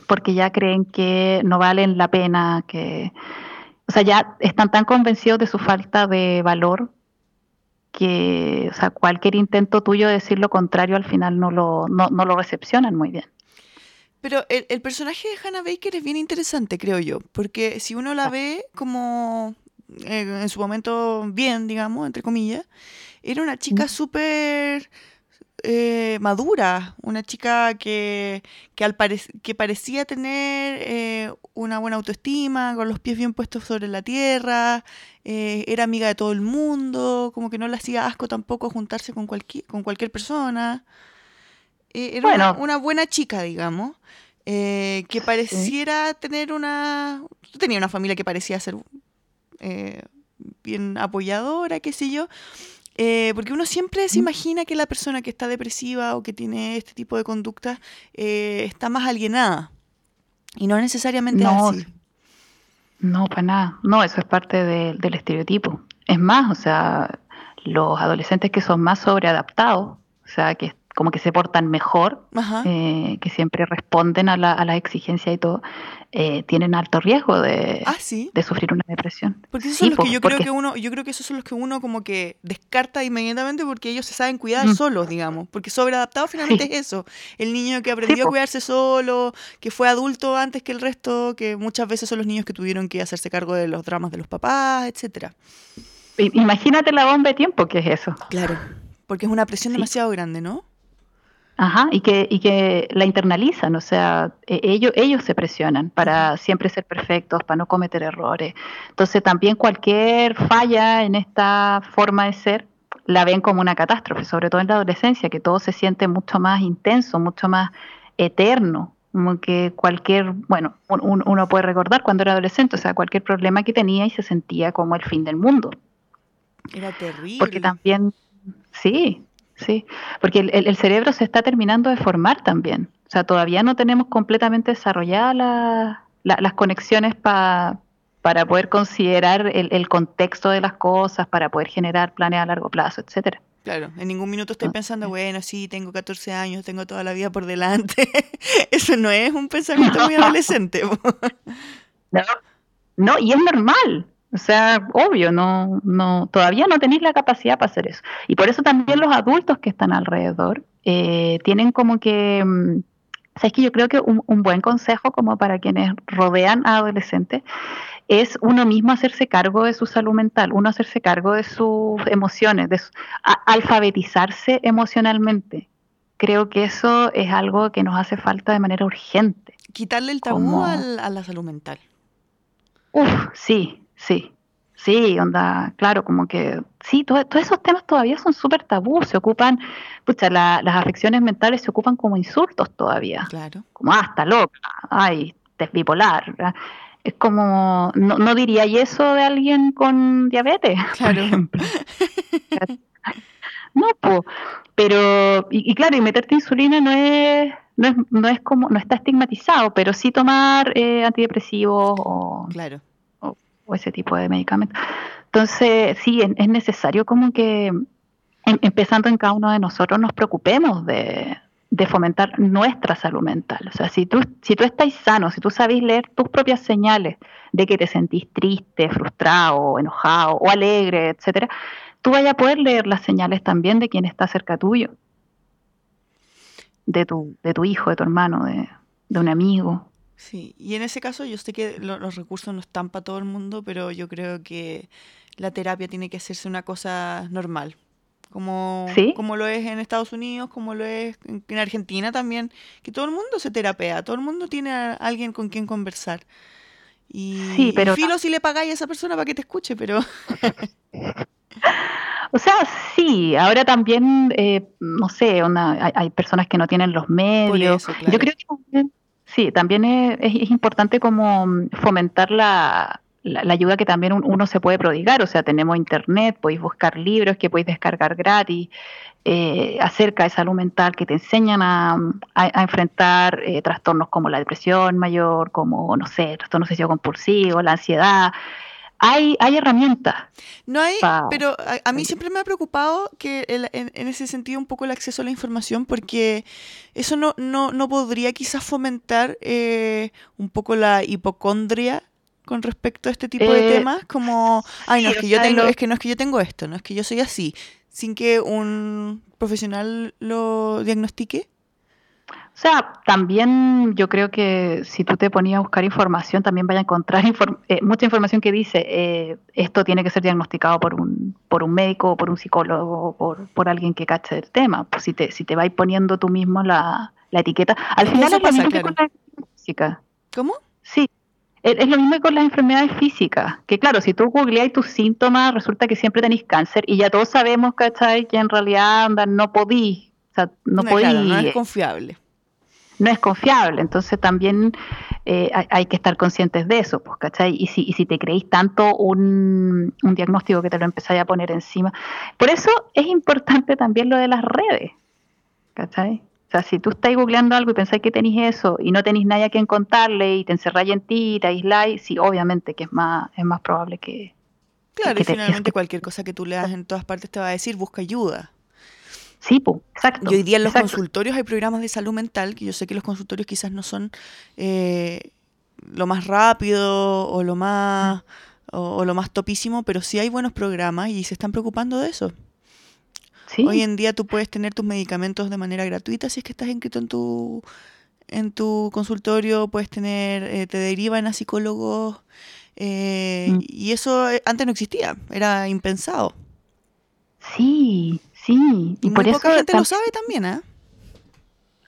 porque ya creen que no valen la pena, que, o sea, ya están tan convencidos de su falta de valor que, o sea, cualquier intento tuyo de decir lo contrario al final no lo, no, no lo recepcionan muy bien. Pero el, personaje de Hannah Baker es bien interesante, creo yo, porque si uno la ah. ve como eh, en su momento bien, digamos, entre comillas, era una chica súper eh, madura, una chica que, que, al que parecía tener eh, una buena autoestima, con los pies bien puestos sobre la tierra, era amiga de todo el mundo, como que no le hacía asco tampoco juntarse con, cualquier con cualquier persona. era una, buena chica, digamos. Eh, que pareciera tener una... Tenía una familia que parecía ser eh, bien apoyadora, qué sé yo. Eh, porque uno siempre se imagina que la persona que está depresiva o que tiene este tipo de conductas está más alienada. Y no necesariamente así. No, para nada. No, eso es parte del estereotipo. Es más, o sea, los adolescentes que son más sobreadaptados, o sea, que como que se portan mejor, eh, que siempre responden a la, a exigencias y todo, eh, tienen alto riesgo de, ah, de sufrir una depresión. Porque esos son los que yo creo que uno, yo creo que esos son los que uno como que descarta inmediatamente porque ellos se saben cuidar mm. solos, digamos, porque sobreadaptado finalmente es eso, el niño que aprendió a cuidarse solo, que fue adulto antes que el resto, que muchas veces son los niños que tuvieron que hacerse cargo de los dramas de los papás, etcétera. Imagínate la bomba de tiempo que es eso. Claro, porque es una presión demasiado grande, ¿no? Ajá, y que, y que la internalizan, o sea, e, ellos, ellos se presionan para siempre ser perfectos, para no cometer errores. Entonces también cualquier falla en esta forma de ser la ven como una catástrofe, sobre todo en la adolescencia, que todo se siente mucho más intenso, mucho más eterno, como que cualquier, bueno, uno puede recordar cuando era adolescente, o sea, cualquier problema que tenía y se sentía como el fin del mundo. Era terrible. Porque también, sí, Sí, porque el, cerebro se está terminando de formar también. O sea, todavía no tenemos completamente desarrolladas las conexiones para poder considerar el, contexto de las cosas, para poder generar planes a largo plazo, etcétera. Claro, en ningún minuto estoy ah, pensando, bueno, sí, tengo 14 años, tengo toda la vida por delante. Eso no es un pensamiento muy adolescente. no, no, y es normal. O sea, obvio, no, no, todavía no tenéis la capacidad para hacer eso. Y por eso también los adultos que están alrededor eh, tienen como que, mm, sabes que yo creo que un, buen consejo como para quienes rodean a adolescentes es uno mismo hacerse cargo de su salud mental, uno hacerse cargo de sus emociones, de alfabetizarse emocionalmente. Creo que eso es algo que nos hace falta de manera urgente. Quitarle el tabú a la salud mental. Uf, sí, Sí, sí, onda, claro, como que sí, todos esos temas todavía son súper tabú, se ocupan, pucha, las afecciones mentales se ocupan como insultos todavía. Claro. Como, ah, está loca, ay, es bipolar. Es como, no, no diría y eso de alguien con diabetes, por ejemplo. no, pues, pero, y, claro, y meterte insulina no es, no es, no es como, no está estigmatizado, pero sí tomar eh, antidepresivos o... Claro ese tipo de medicamentos. Entonces, sí, es, necesario como que, em, empezando en cada uno de nosotros, nos preocupemos de, fomentar nuestra salud mental. O sea, si tú, si tú estás sano, si tú sabes leer tus propias señales de que te sentís triste, frustrado, enojado o alegre, etcétera, tú vayas a poder leer las señales también de quien está cerca tuyo, de tu, de tu hijo, de tu hermano, de un amigo. Sí, y en ese caso yo sé que los recursos no están para todo el mundo, pero yo creo que la terapia tiene que hacerse una cosa normal, como, como lo es en Estados Unidos, como lo es en, Argentina también, que todo el mundo se terapea, todo el mundo tiene a alguien con quien conversar. Y, sí, pero... filo si le pagáis a esa persona para que te escuche, pero... O sea, sí, ahora también, eh, no sé, hay, personas que no tienen los medios. Yo creo que también Sí, también es, importante como fomentar la, ayuda que también uno se puede prodigar. O sea, tenemos internet, podéis buscar libros que podéis descargar gratis eh, acerca de salud mental que te enseñan a, enfrentar eh, trastornos como la depresión mayor, como, no sé, trastorno obsesivo compulsivo, la ansiedad. Hay, hay herramientas. No hay, pero a, mí siempre me ha preocupado que en, ese sentido un poco el acceso a la información, porque eso no, no, no podría quizás fomentar eh, un poco la hipocondria con respecto a este tipo de eh, temas, como, ay, no, es que yo tengo, es que no es que yo tengo esto, no es que yo soy así, sin que un profesional lo diagnostique. O sea, también yo creo que si tú te ponías a buscar información, también vaya a encontrar eh, mucha información que dice eh, esto tiene que ser diagnosticado por un, por un médico, por un psicólogo, por, por alguien que cache el tema. Pues si te, si te vais poniendo tú mismo la, etiqueta, al final es lo mismo con la física. ¿Cómo? Sí, es lo mismo con las enfermedades físicas, que claro, si tú googleas tus síntomas, resulta que siempre tenéis cáncer y ya todos sabemos, ¿cachai? Que en realidad anda, no podí, o sea, no, no no es confiable no es confiable. Entonces también eh, hay, que estar conscientes de eso, pues, ¿cachai? Y si, y si te creéis tanto un, un, diagnóstico que te lo empezáis a poner encima. Por eso es importante también lo de las redes, ¿cachai? O sea, si tú estás googleando algo y pensáis que tenéis eso y no tenéis nadie a quien contarle y te encerráis en ti y te aisláis, sí, obviamente que es más, es más probable que... Claro, y finalmente cualquier cosa que tú leas en todas partes te va a decir busca ayuda. Sí, pues, exacto. Y hoy día en los consultorios hay programas de salud mental, que yo sé que los consultorios quizás no son eh, lo más rápido o lo más, o, lo más topísimo, pero sí hay buenos programas y se están preocupando de eso. Hoy en día tú puedes tener tus medicamentos de manera gratuita si es que estás inscrito en tu, en tu consultorio, puedes tener, eh, te derivan a psicólogos, eh, mm. y eso antes no existía, era impensado. Sí, Sí, y, por poca gente lo sabe también, ¿eh?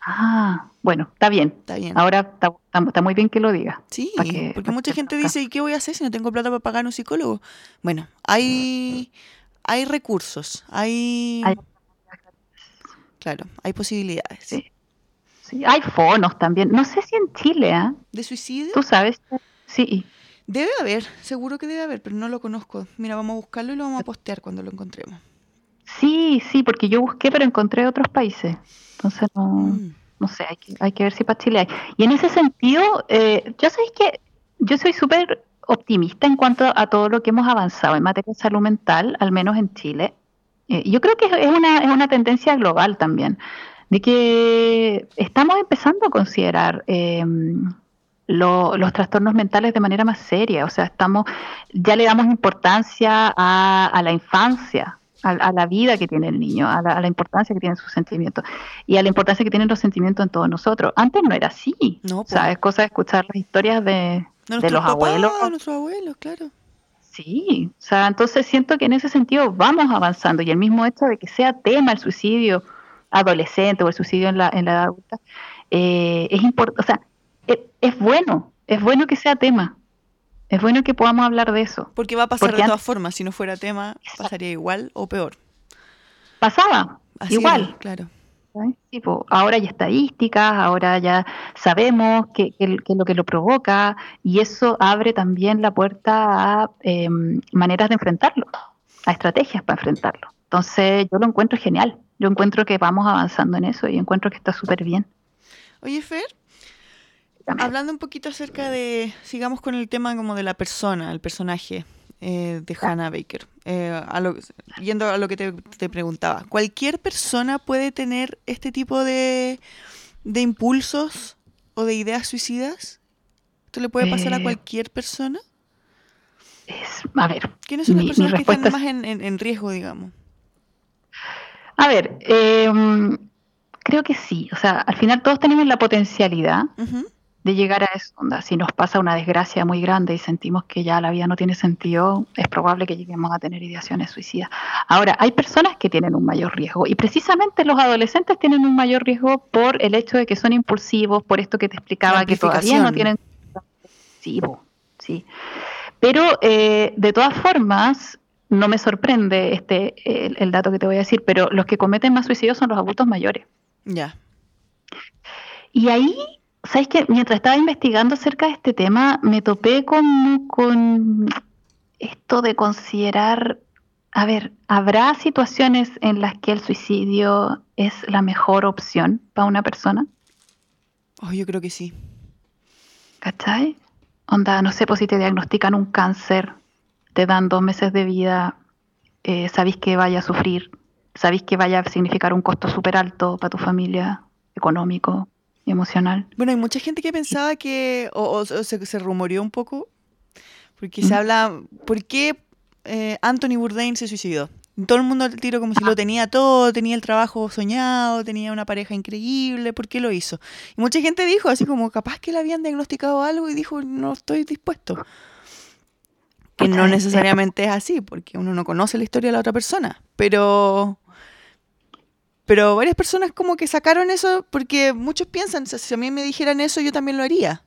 Ah, bueno, está bien. Está bien. Ahora está, muy bien que lo diga. Sí, porque mucha gente dice, ¿y qué voy a hacer si no tengo plata para pagar un psicólogo? Bueno, hay, hay recursos, hay, Claro, hay posibilidades. Sí. sí. Hay fonos también. No sé si en Chile, ¿eh? ¿De suicidio? ¿Tú sabes? Sí. Debe haber, seguro que debe haber, pero no lo conozco. Mira, vamos a buscarlo y lo vamos a postear cuando lo encontremos. Sí, sí, porque yo busqué, pero encontré otros países. Entonces, no, mm. no sé, hay que, hay que ver si para Chile hay. Y en ese sentido, eh, yo sé que yo soy súper optimista en cuanto a todo lo que hemos avanzado en materia de salud mental, al menos en Chile. Eh, yo creo que es una, es una tendencia global también, de que estamos empezando a considerar eh, los trastornos mentales de manera más seria. O sea, estamos, ya le damos importancia a, a la infancia, a, la vida que tiene el niño, a la, importancia que tienen sus sentimientos y a la importancia que tienen los sentimientos en todos nosotros. Antes no era así. No, pues. es cosa de escuchar las historias de, de, los abuelos. De nuestros abuelos, claro. Sí, o sea, entonces siento que en ese sentido vamos avanzando y el mismo hecho de que sea tema el suicidio adolescente o el suicidio en la, en la edad adulta, eh, es importante, o sea, e, es bueno, es bueno que sea tema, es bueno que podamos hablar de eso. Porque va a pasar de todas formas. Si no fuera tema, pasaría igual o peor. Pasaba, igual. claro. ahora hay estadísticas, ahora ya sabemos qué es lo que lo provoca y eso abre también la puerta a em, maneras de enfrentarlo, a estrategias para enfrentarlo. Entonces yo lo encuentro genial. Yo encuentro que vamos avanzando en eso y encuentro que está súper bien. Oye, Fer, Hablando un poquito acerca de, sigamos con el tema como de la persona, el personaje eh, de Hannah Baker. Eh, yendo a lo que te, preguntaba, ¿cualquier persona puede tener este tipo de, de impulsos o de ideas suicidas? ¿Esto le puede pasar a eh, cualquier persona? Es, a ver. ¿Quiénes son las personas que están más en, riesgo, digamos? A ver, em, creo que sí. O sea, al final todos tenemos la potencialidad de llegar a eso. Si nos pasa una desgracia muy grande y sentimos que ya la vida no tiene sentido, es probable que lleguemos a tener ideaciones suicidas. Ahora, hay personas que tienen un mayor riesgo y precisamente los adolescentes tienen un mayor riesgo por el hecho de que son impulsivos, por esto que te explicaba, que todavía no tienen... Sí, sí. Pero eh, de todas formas, no me sorprende este el, el, dato que te voy a decir, pero los que cometen más suicidios son los adultos mayores. Ya. Y ahí ¿Sabes que Mientras estaba investigando acerca de este tema, me topé con, con esto de considerar, a ver, ¿habrá situaciones en las que el suicidio es la mejor opción para una persona? Oh, yo creo que sí. ¿Cachai? Onda, no sé, pues si te diagnostican un cáncer te dan dos meses de vida, eh, sabéis que vaya a sufrir, sabéis que vaya a significar un costo súper alto para tu familia, económico emocional. Bueno, hay mucha gente que pensaba que, o, se, se, rumoreó un poco, porque se habla, ¿por qué eh, Anthony Bourdain se suicidó? Todo el mundo al tiro como si lo tenía todo, tenía el trabajo soñado, tenía una pareja increíble, ¿por qué lo hizo? Y mucha gente dijo, así como, capaz que le habían diagnosticado algo y dijo, no estoy dispuesto. Que no necesariamente es así, porque uno no conoce la historia de la otra persona, pero pero varias personas como que sacaron eso porque muchos piensan, si a mí me dijeran eso, yo también lo haría.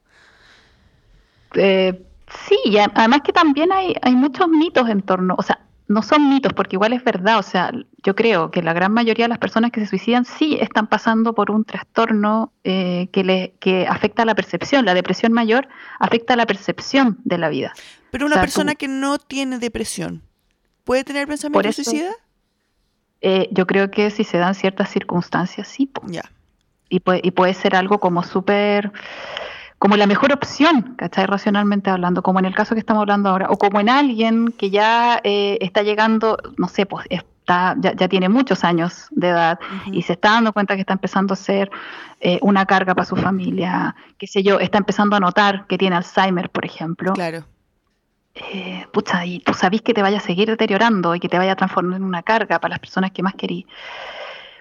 Eh, sí, y además que también hay, hay muchos mitos en torno, o sea, no son mitos porque igual es verdad, o sea, yo creo que la gran mayoría de las personas que se suicidan sí están pasando por un trastorno eh, que, le, que afecta a la percepción, la depresión mayor afecta a la percepción de la vida. Pero una persona que no tiene depresión, ¿puede tener pensamiento suicida? Eh, yo creo que si se dan ciertas circunstancias, sí. Ya. Y, puede, y puede ser algo como súper, como la mejor opción, ¿cachai? Racionalmente hablando, como en el caso que estamos hablando ahora, o como en alguien que ya eh, está llegando, no sé, pues está, ya, ya tiene muchos años de edad y se está dando cuenta que está empezando a ser eh, una carga para su familia, qué sé yo, está empezando a notar que tiene Alzheimer, por ejemplo. Claro eh, pucha, y tú sabís que te vaya a seguir deteriorando y que te vaya a transformar en una carga para las personas que más querís.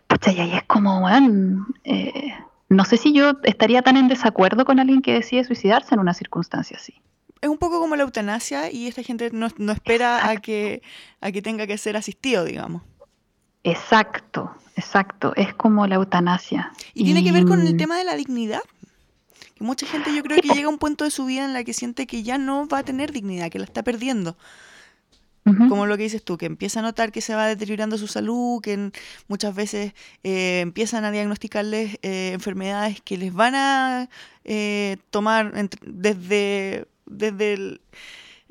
Pucha, y ahí es como, bueno, eh, no sé si yo estaría tan en desacuerdo con alguien que decide suicidarse en una circunstancia así. Es un poco como la eutanasia y esta gente no, espera a que, a que tenga que ser asistido, digamos. Exacto, exacto. Es como la eutanasia. ¿Y, tiene que ver con el tema de la dignidad? Mucha gente yo creo que llega a un punto de su vida en la que siente que ya no va a tener dignidad, que la está perdiendo. Como lo que dices tú, que empieza a notar que se va deteriorando su salud, que muchas veces eh, empiezan a diagnosticarles eh, enfermedades que les van a eh, tomar desde, desde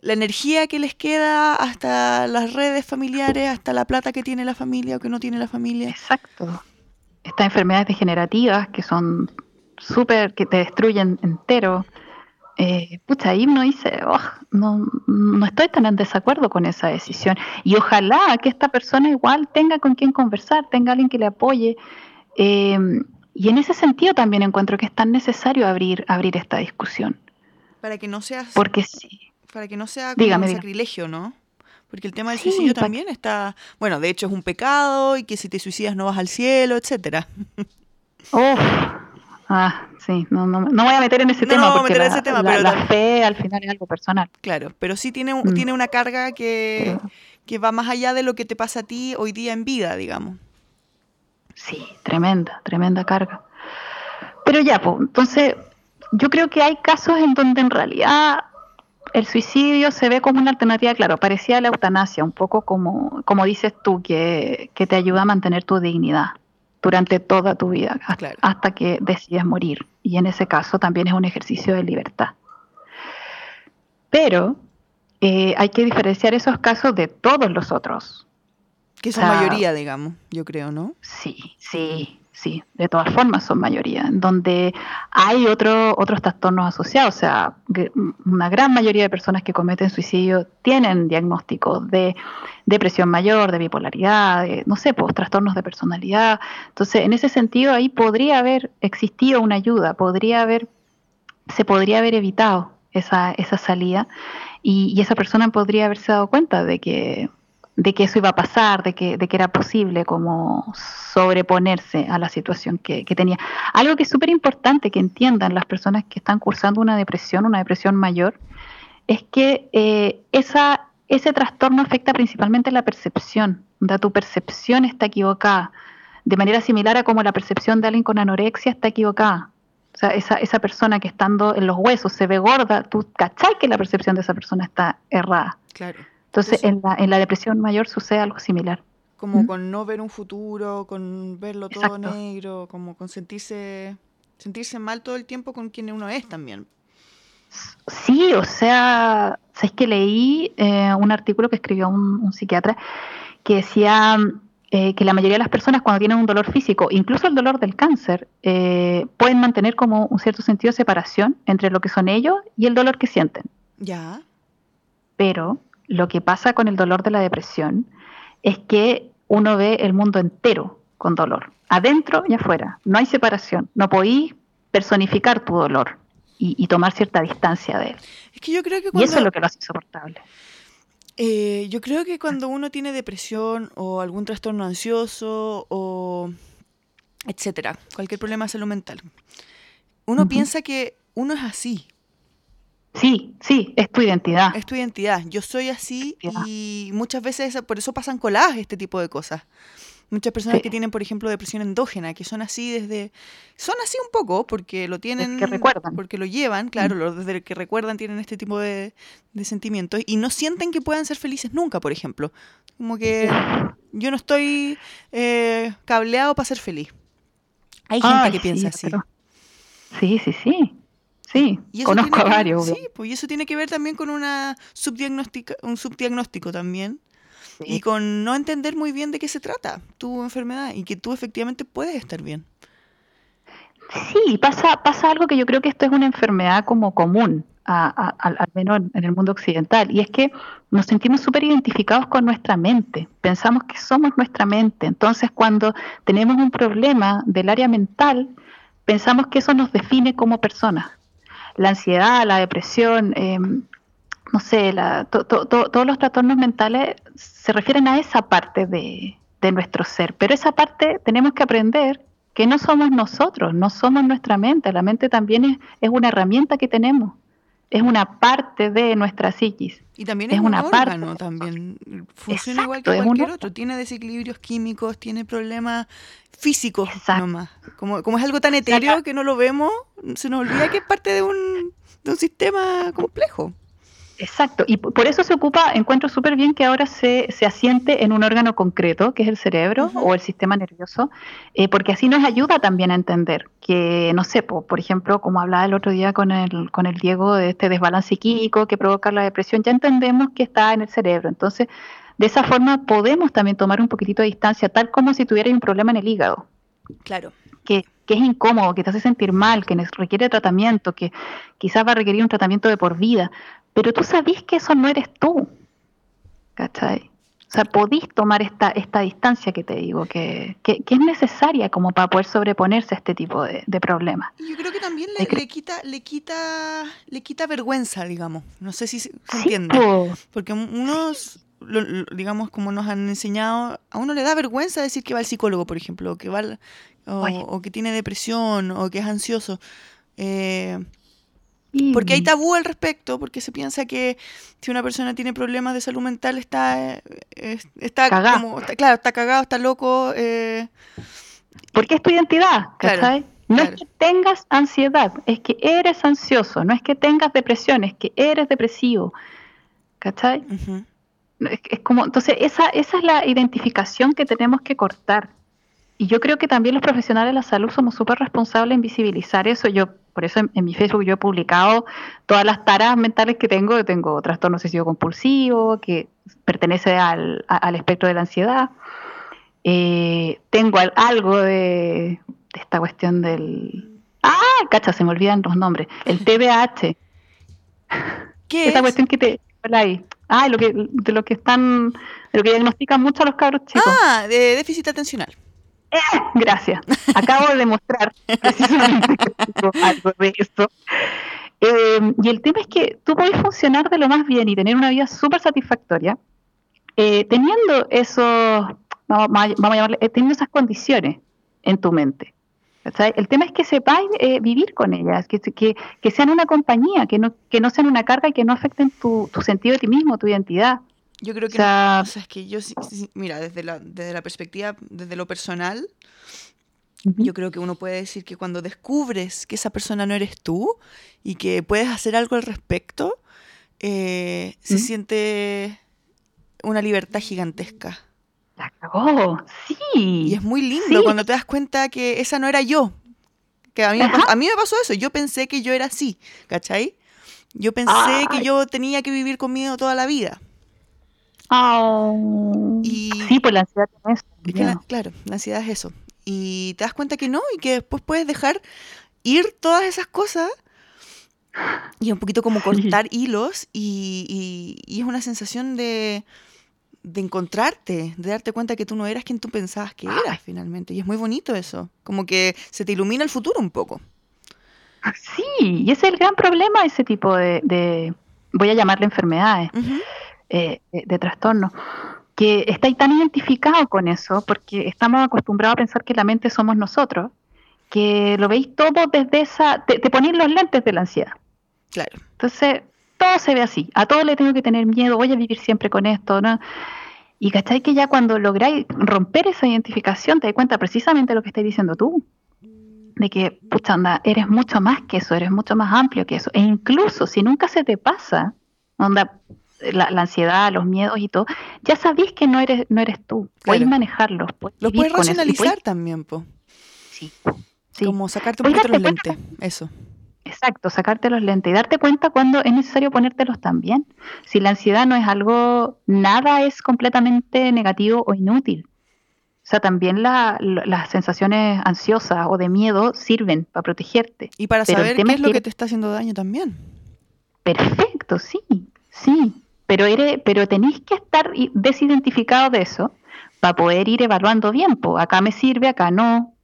la energía que les queda hasta las redes familiares, hasta la plata que tiene la familia o que no tiene la familia. Exacto. Estas enfermedades degenerativas que son súper, que te destruyen entero. Eh, pucha, ahí uno dice, oh, no, no estoy tan en desacuerdo con esa decisión. Y ojalá que esta persona igual tenga con quien conversar, tenga alguien que le apoye. Eh, y en ese sentido también encuentro que es tan necesario abrir, abrir esta discusión. Para que no sea, Porque sí. Para que no sea como un sacrilegio, ¿no? Porque el tema del suicidio también está, bueno, de hecho es un pecado y que si te suicidas no vas al cielo, etcétera. Uf, Ah, sí, no, no, no voy a meter en ese tema porque la, ese tema, pero la, fe al final es algo personal. Claro, pero sí tiene, mm. tiene una carga que, que va más allá de lo que te pasa a ti hoy día en vida, digamos. Sí, tremenda, tremenda carga. Pero ya, pues, entonces yo creo que hay casos en donde en realidad el suicidio se ve como una alternativa, claro, parecía la eutanasia, un poco como, como dices tú, que, que te ayuda a mantener tu dignidad durante toda tu vida, hasta, que decides morir. Y en ese caso también es un ejercicio de libertad. Pero eh, hay que diferenciar esos casos de todos los otros. Que son mayoría, digamos, yo creo, ¿no? Sí, sí sí, de todas formas son mayoría, donde hay otro, otros trastornos asociados, o sea, una gran mayoría de personas que cometen suicidio tienen diagnósticos de depresión mayor, de bipolaridad, de, no sé, pues trastornos de personalidad. Entonces, en ese sentido, ahí podría haber existido una ayuda, podría haber, se podría haber evitado esa, esa salida y, y esa persona podría haberse dado cuenta de que de que eso iba a pasar, de que, de que era posible como sobreponerse a la situación que, tenía. Algo que es súper importante que entiendan las personas que están cursando una depresión, una depresión mayor, es que eh, esa, ese trastorno afecta principalmente la percepción, da tu percepción está equivocada, de manera similar a como la percepción de alguien con anorexia está equivocada. O sea, esa, esa persona que estando en los huesos se ve gorda, tú cachai que la percepción de esa persona está errada. Claro. Entonces, en, la, en la depresión mayor sucede algo similar. Como con no ver un futuro, con verlo todo negro, como con sentirse, sentirse mal todo el tiempo con quien uno es también. Sí, o sea, sabes que leí eh, un artículo que escribió un, psiquiatra que decía eh, que la mayoría de las personas cuando tienen un dolor físico, incluso el dolor del cáncer, eh, pueden mantener como un cierto sentido de separación entre lo que son ellos y el dolor que sienten. Ya. Pero lo que pasa con el dolor de la depresión es que uno ve el mundo entero con dolor, adentro y afuera. No hay separación. No podéis personificar tu dolor y, tomar cierta distancia de él. Es que yo creo que Y eso es lo que lo hace insoportable. Eh, yo creo que cuando uno tiene depresión o algún trastorno ansioso o etcétera, cualquier problema de salud mental, uno piensa que uno es así. Sí, sí, es tu identidad. Es tu identidad. Yo soy así y muchas veces por eso pasan coladas este tipo de cosas. Muchas personas que tienen, por ejemplo, depresión endógena, que son así desde... Son así un poco porque lo tienen... que recuerdan. Porque lo llevan, claro, desde que recuerdan tienen este tipo de, sentimientos y no sienten que puedan ser felices nunca, por ejemplo. Como que yo no estoy eh, cableado para ser feliz. Hay gente que piensa así. Sí, sí, sí. Sí, conozco a varios. sí, pues y eso tiene que ver también con una subdiagnóstica, un subdiagnóstico también y con no entender muy bien de qué se trata tu enfermedad y que tú efectivamente puedes estar bien. Sí, pasa, pasa algo que yo creo que esto es una enfermedad como común, al menos en el mundo occidental, y es que nos sentimos súper identificados con nuestra mente, pensamos que somos nuestra mente, entonces cuando tenemos un problema del área mental, pensamos que eso nos define como personas. La ansiedad, la depresión, eh, no sé, todos los trastornos mentales se refieren a esa parte de, nuestro ser, pero esa parte tenemos que aprender que no somos nosotros, no somos nuestra mente, la mente también es una herramienta que tenemos, es una parte de nuestra psiquis. Y también es, una parte. también funciona igual que cualquier otro, tiene desequilibrios químicos, tiene problemas físicos nomás. Como, como es algo tan etéreo que no lo vemos, se nos olvida que es parte de un, de un sistema complejo. Exacto, y por eso se ocupa, encuentro súper bien que ahora se, se, asiente en un órgano concreto, que es el cerebro o el sistema nervioso, eh, porque así nos ayuda también a entender que, no sé, por, ejemplo, como hablaba el otro día con el, con el Diego de este desbalance psíquico que provoca la depresión, ya entendemos que está en el cerebro. Entonces, de esa forma podemos también tomar un poquitito de distancia, tal como si tuviera un problema en el hígado. Claro. Que, que es incómodo, que te hace sentir mal, que requiere tratamiento, que quizás va a requerir un tratamiento de por vida, pero tú sabés que eso no eres tú. ¿Cachai? O sea, podís tomar esta, esta distancia que te digo, que, que, es necesaria como para poder sobreponerse a este tipo de, problemas. Yo creo que también le, le, quita, le quita, le quita vergüenza, digamos. No sé si se, entiende. Porque unos, digamos, como nos han enseñado, a uno le da vergüenza decir que va al psicólogo, por ejemplo, o que va o, o, que tiene depresión, o que es ansioso. Eh, porque hay tabú al respecto, porque se piensa que si una persona tiene problemas de salud mental está, eh, está, como, claro, está cagado, está loco. Eh. Porque es tu identidad, ¿cachai? no es que tengas ansiedad, es que eres ansioso, no es que tengas depresión, es que eres depresivo, ¿cachai? es, como, entonces esa, esa es la identificación que tenemos que cortar. Y yo creo que también los profesionales de la salud somos súper responsables en visibilizar eso. Yo, por eso en, mi Facebook yo he publicado todas las taras mentales que tengo. tengo trastorno obsesivo compulsivo, que pertenece al, espectro de la ansiedad. Eh, tengo algo de, esta cuestión del... Ah, cacha, se me olvidan los nombres. El TBH. ¿Qué Esta cuestión que te... Ahí. Ah, lo que, de lo que están, de lo que diagnostican mucho a los cabros chicos. Ah, de déficit atencional. Gracias. Acabo de demostrar precisamente algo de esto. Em, y el tema es que tú puedes funcionar de lo más bien y tener una vida súper satisfactoria eh, teniendo esos, vamos, a llamarle, eh, teniendo esas condiciones en tu mente. El tema es que sepáis eh, vivir con ellas, que, que, que, sean una compañía, que no, que no sean una carga y que no afecten tu, tu sentido de ti mismo, tu identidad. Yo creo que, o sea, es que yo, mira, desde la, desde la perspectiva, desde lo personal, yo creo que uno puede decir que cuando descubres que esa persona no eres tú y que puedes hacer algo al respecto, eh, se siente una libertad gigantesca. La cagó, sí. Y es muy lindo cuando te das cuenta que esa no era yo. Que a mí, me pasó, a mí me pasó eso, yo pensé que yo era así, ¿cachai? Yo pensé que yo tenía que vivir conmigo toda la vida. Y sí, pues la ansiedad es eso. claro, la ansiedad es eso. Y te das cuenta que no y que después puedes dejar ir todas esas cosas Y es un poquito como cortar hilos y, y- y es una sensación de, de encontrarte, de darte cuenta que tú no eras quien tú pensabas que eras finalmente. Y es muy bonito eso. Como que se te ilumina el futuro un poco. Sí, y ese es el gran problema, ese tipo de, de- voy a llamarle enfermedades. Eh, de, trastornos, que estáis tan identificados con eso, porque estamos acostumbrados a pensar que la mente somos nosotros, que lo veis todo desde esa, te, te ponéis los lentes de la ansiedad. Claro. Entonces, todo se ve así. A todo le tengo que tener miedo, voy a vivir siempre con esto, ¿no? Y cachai que ya cuando lográis romper esa identificación, te das cuenta precisamente de lo que estás diciendo tú. De que, pucha, anda, eres mucho más que eso, eres mucho más amplio que eso. E incluso si nunca se te pasa, onda, la, la ansiedad, los miedos y todo, ya sabéis que no eres, no eres tú. Puedes Claro. manejarlos. Puedes Lo vivir puedes eso, racionalizar puedes- también, po. sí, sí. Como sacarte un poquito los ¿te lentes. Eso. Exacto, sacarte los lentes y darte cuenta cuando es necesario ponértelos también. Si la ansiedad no es algo, nada es completamente negativo o inútil. O sea, también la- las sensaciones ansiosas o de miedo sirven para protegerte. Y para Pero saber qué es es lo que- que te está haciendo daño también. Perfecto, sí, sí. Pero, eres, pero tenéis que estar desidentificado de eso para poder ir evaluando bien. po. acá me sirve, acá no.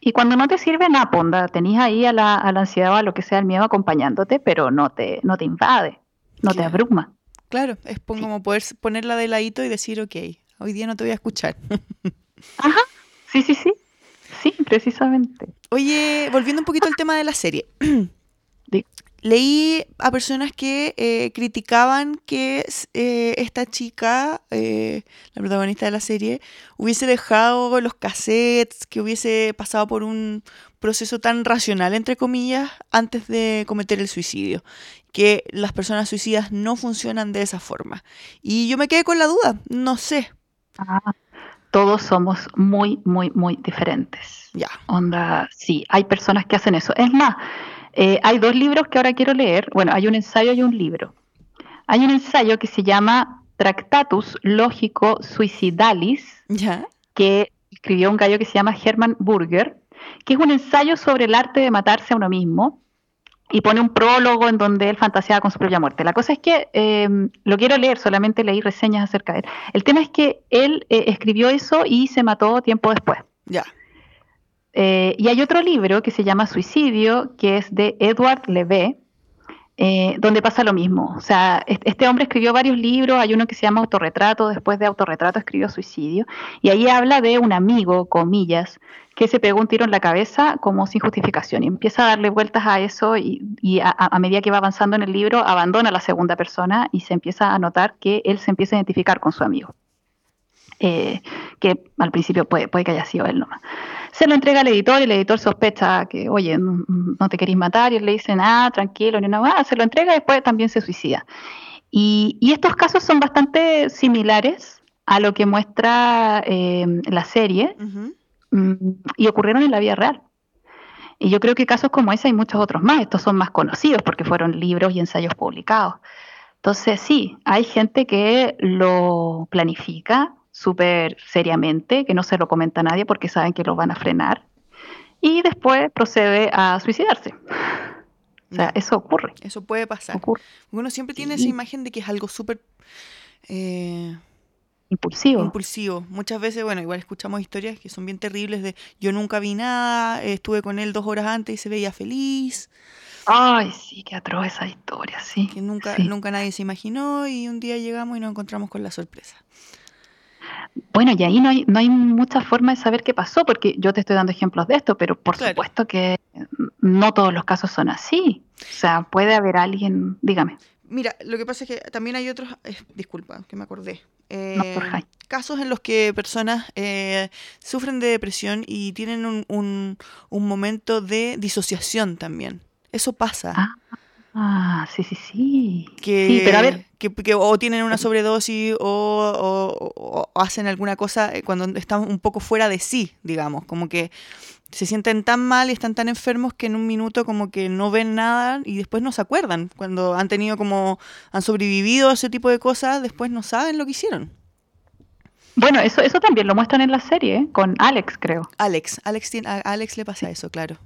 Y cuando no te sirve, nada, ponda, tenéis ahí a la, a la ansiedad o a lo que sea el miedo acompañándote, pero no te, no te invade, no te abruma. Claro, es como poder ponerla de ladito y decir, ok, hoy día no te voy a escuchar. Ajá, sí, sí, sí. Sí, precisamente. Oye, volviendo un poquito al tema de la serie. Leí a personas que eh, criticaban que eh, esta chica, eh, la protagonista de la serie, hubiese dejado los cassettes, que hubiese pasado por un proceso tan racional, entre comillas, antes de cometer el suicidio. Que las personas suicidas no funcionan de esa forma. Y yo me quedé con la duda, no sé. Ah, todos somos muy, muy, muy diferentes. Ya. Onda, sí, hay personas que hacen eso. Es más, eh, hay dos libros que ahora quiero leer. Bueno, hay un ensayo y un libro. Hay un ensayo que se llama Tractatus Lógico Suicidalis, ¿Ya? que escribió un gallo que se llama Hermann Burger, que es un ensayo sobre el arte de matarse a uno mismo y pone un prólogo en donde él fantaseaba con su propia muerte. La cosa es que eh, lo quiero leer, solamente leí reseñas acerca de él. El tema es que él eh, escribió eso y se mató tiempo después. Ya. Eh, y hay otro libro que se llama Suicidio, que es de Edward Levé, eh, donde pasa lo mismo. O sea, est- este hombre escribió varios libros, hay uno que se llama Autorretrato, después de Autorretrato escribió Suicidio, y ahí habla de un amigo, comillas, que se pegó un tiro en la cabeza como sin justificación y empieza a darle vueltas a eso y, y a, a medida que va avanzando en el libro abandona a la segunda persona y se empieza a notar que él se empieza a identificar con su amigo. Eh, que al principio puede, puede que haya sido él nomás. Se lo entrega al editor y el editor sospecha que, oye, no, no te queréis matar y él le dice, ah, tranquilo, ni nada, se lo entrega y después también se suicida. Y, y estos casos son bastante similares a lo que muestra eh, la serie mm, y ocurrieron en la vida real. Y yo creo que casos como ese hay muchos otros más. Estos son más conocidos porque fueron libros y ensayos publicados. Entonces, sí, hay gente que lo planifica súper seriamente, que no se lo comenta a nadie porque saben que lo van a frenar. Y después procede a suicidarse. O sea, eso ocurre. Eso puede pasar. ocurre. Uno siempre tiene Sí. esa imagen de que es algo súper eh, Impulsivo. impulsivo. Muchas veces, bueno, igual escuchamos historias que son bien terribles de yo nunca vi nada, estuve con él dos horas antes y se veía feliz, Ay, sí, qué atroz esa historia, sí. que nunca, sí. nunca nadie se imaginó y un día llegamos y nos encontramos con la sorpresa. Bueno, y ahí no hay, no hay mucha forma de saber qué pasó, porque yo te estoy dando ejemplos de esto, pero por Claro. supuesto que no todos los casos son así. O sea, puede haber alguien, dígame, Mira, lo que pasa es que también hay otros, eh, disculpa, que me acordé, eh, casos en los que personas eh, sufren de depresión y tienen un, un- un momento de disociación también. Eso pasa. Ah, ah, sí, sí, sí. que, Sí, pero a ver, que, que o tienen una sobredosis o, o- o- o hacen alguna cosa eh, cuando están un poco fuera de sí, digamos, como que se sienten tan mal y están tan enfermos que en un minuto como que no ven nada y después no se acuerdan. Cuando han tenido como, han sobrevivido a ese tipo de cosas, después no saben lo que hicieron. bueno, eso, eso también lo muestran en la serie, ¿eh? con Alex, creo. Alex, Alex, tiene- a Alex le pasa eso, claro.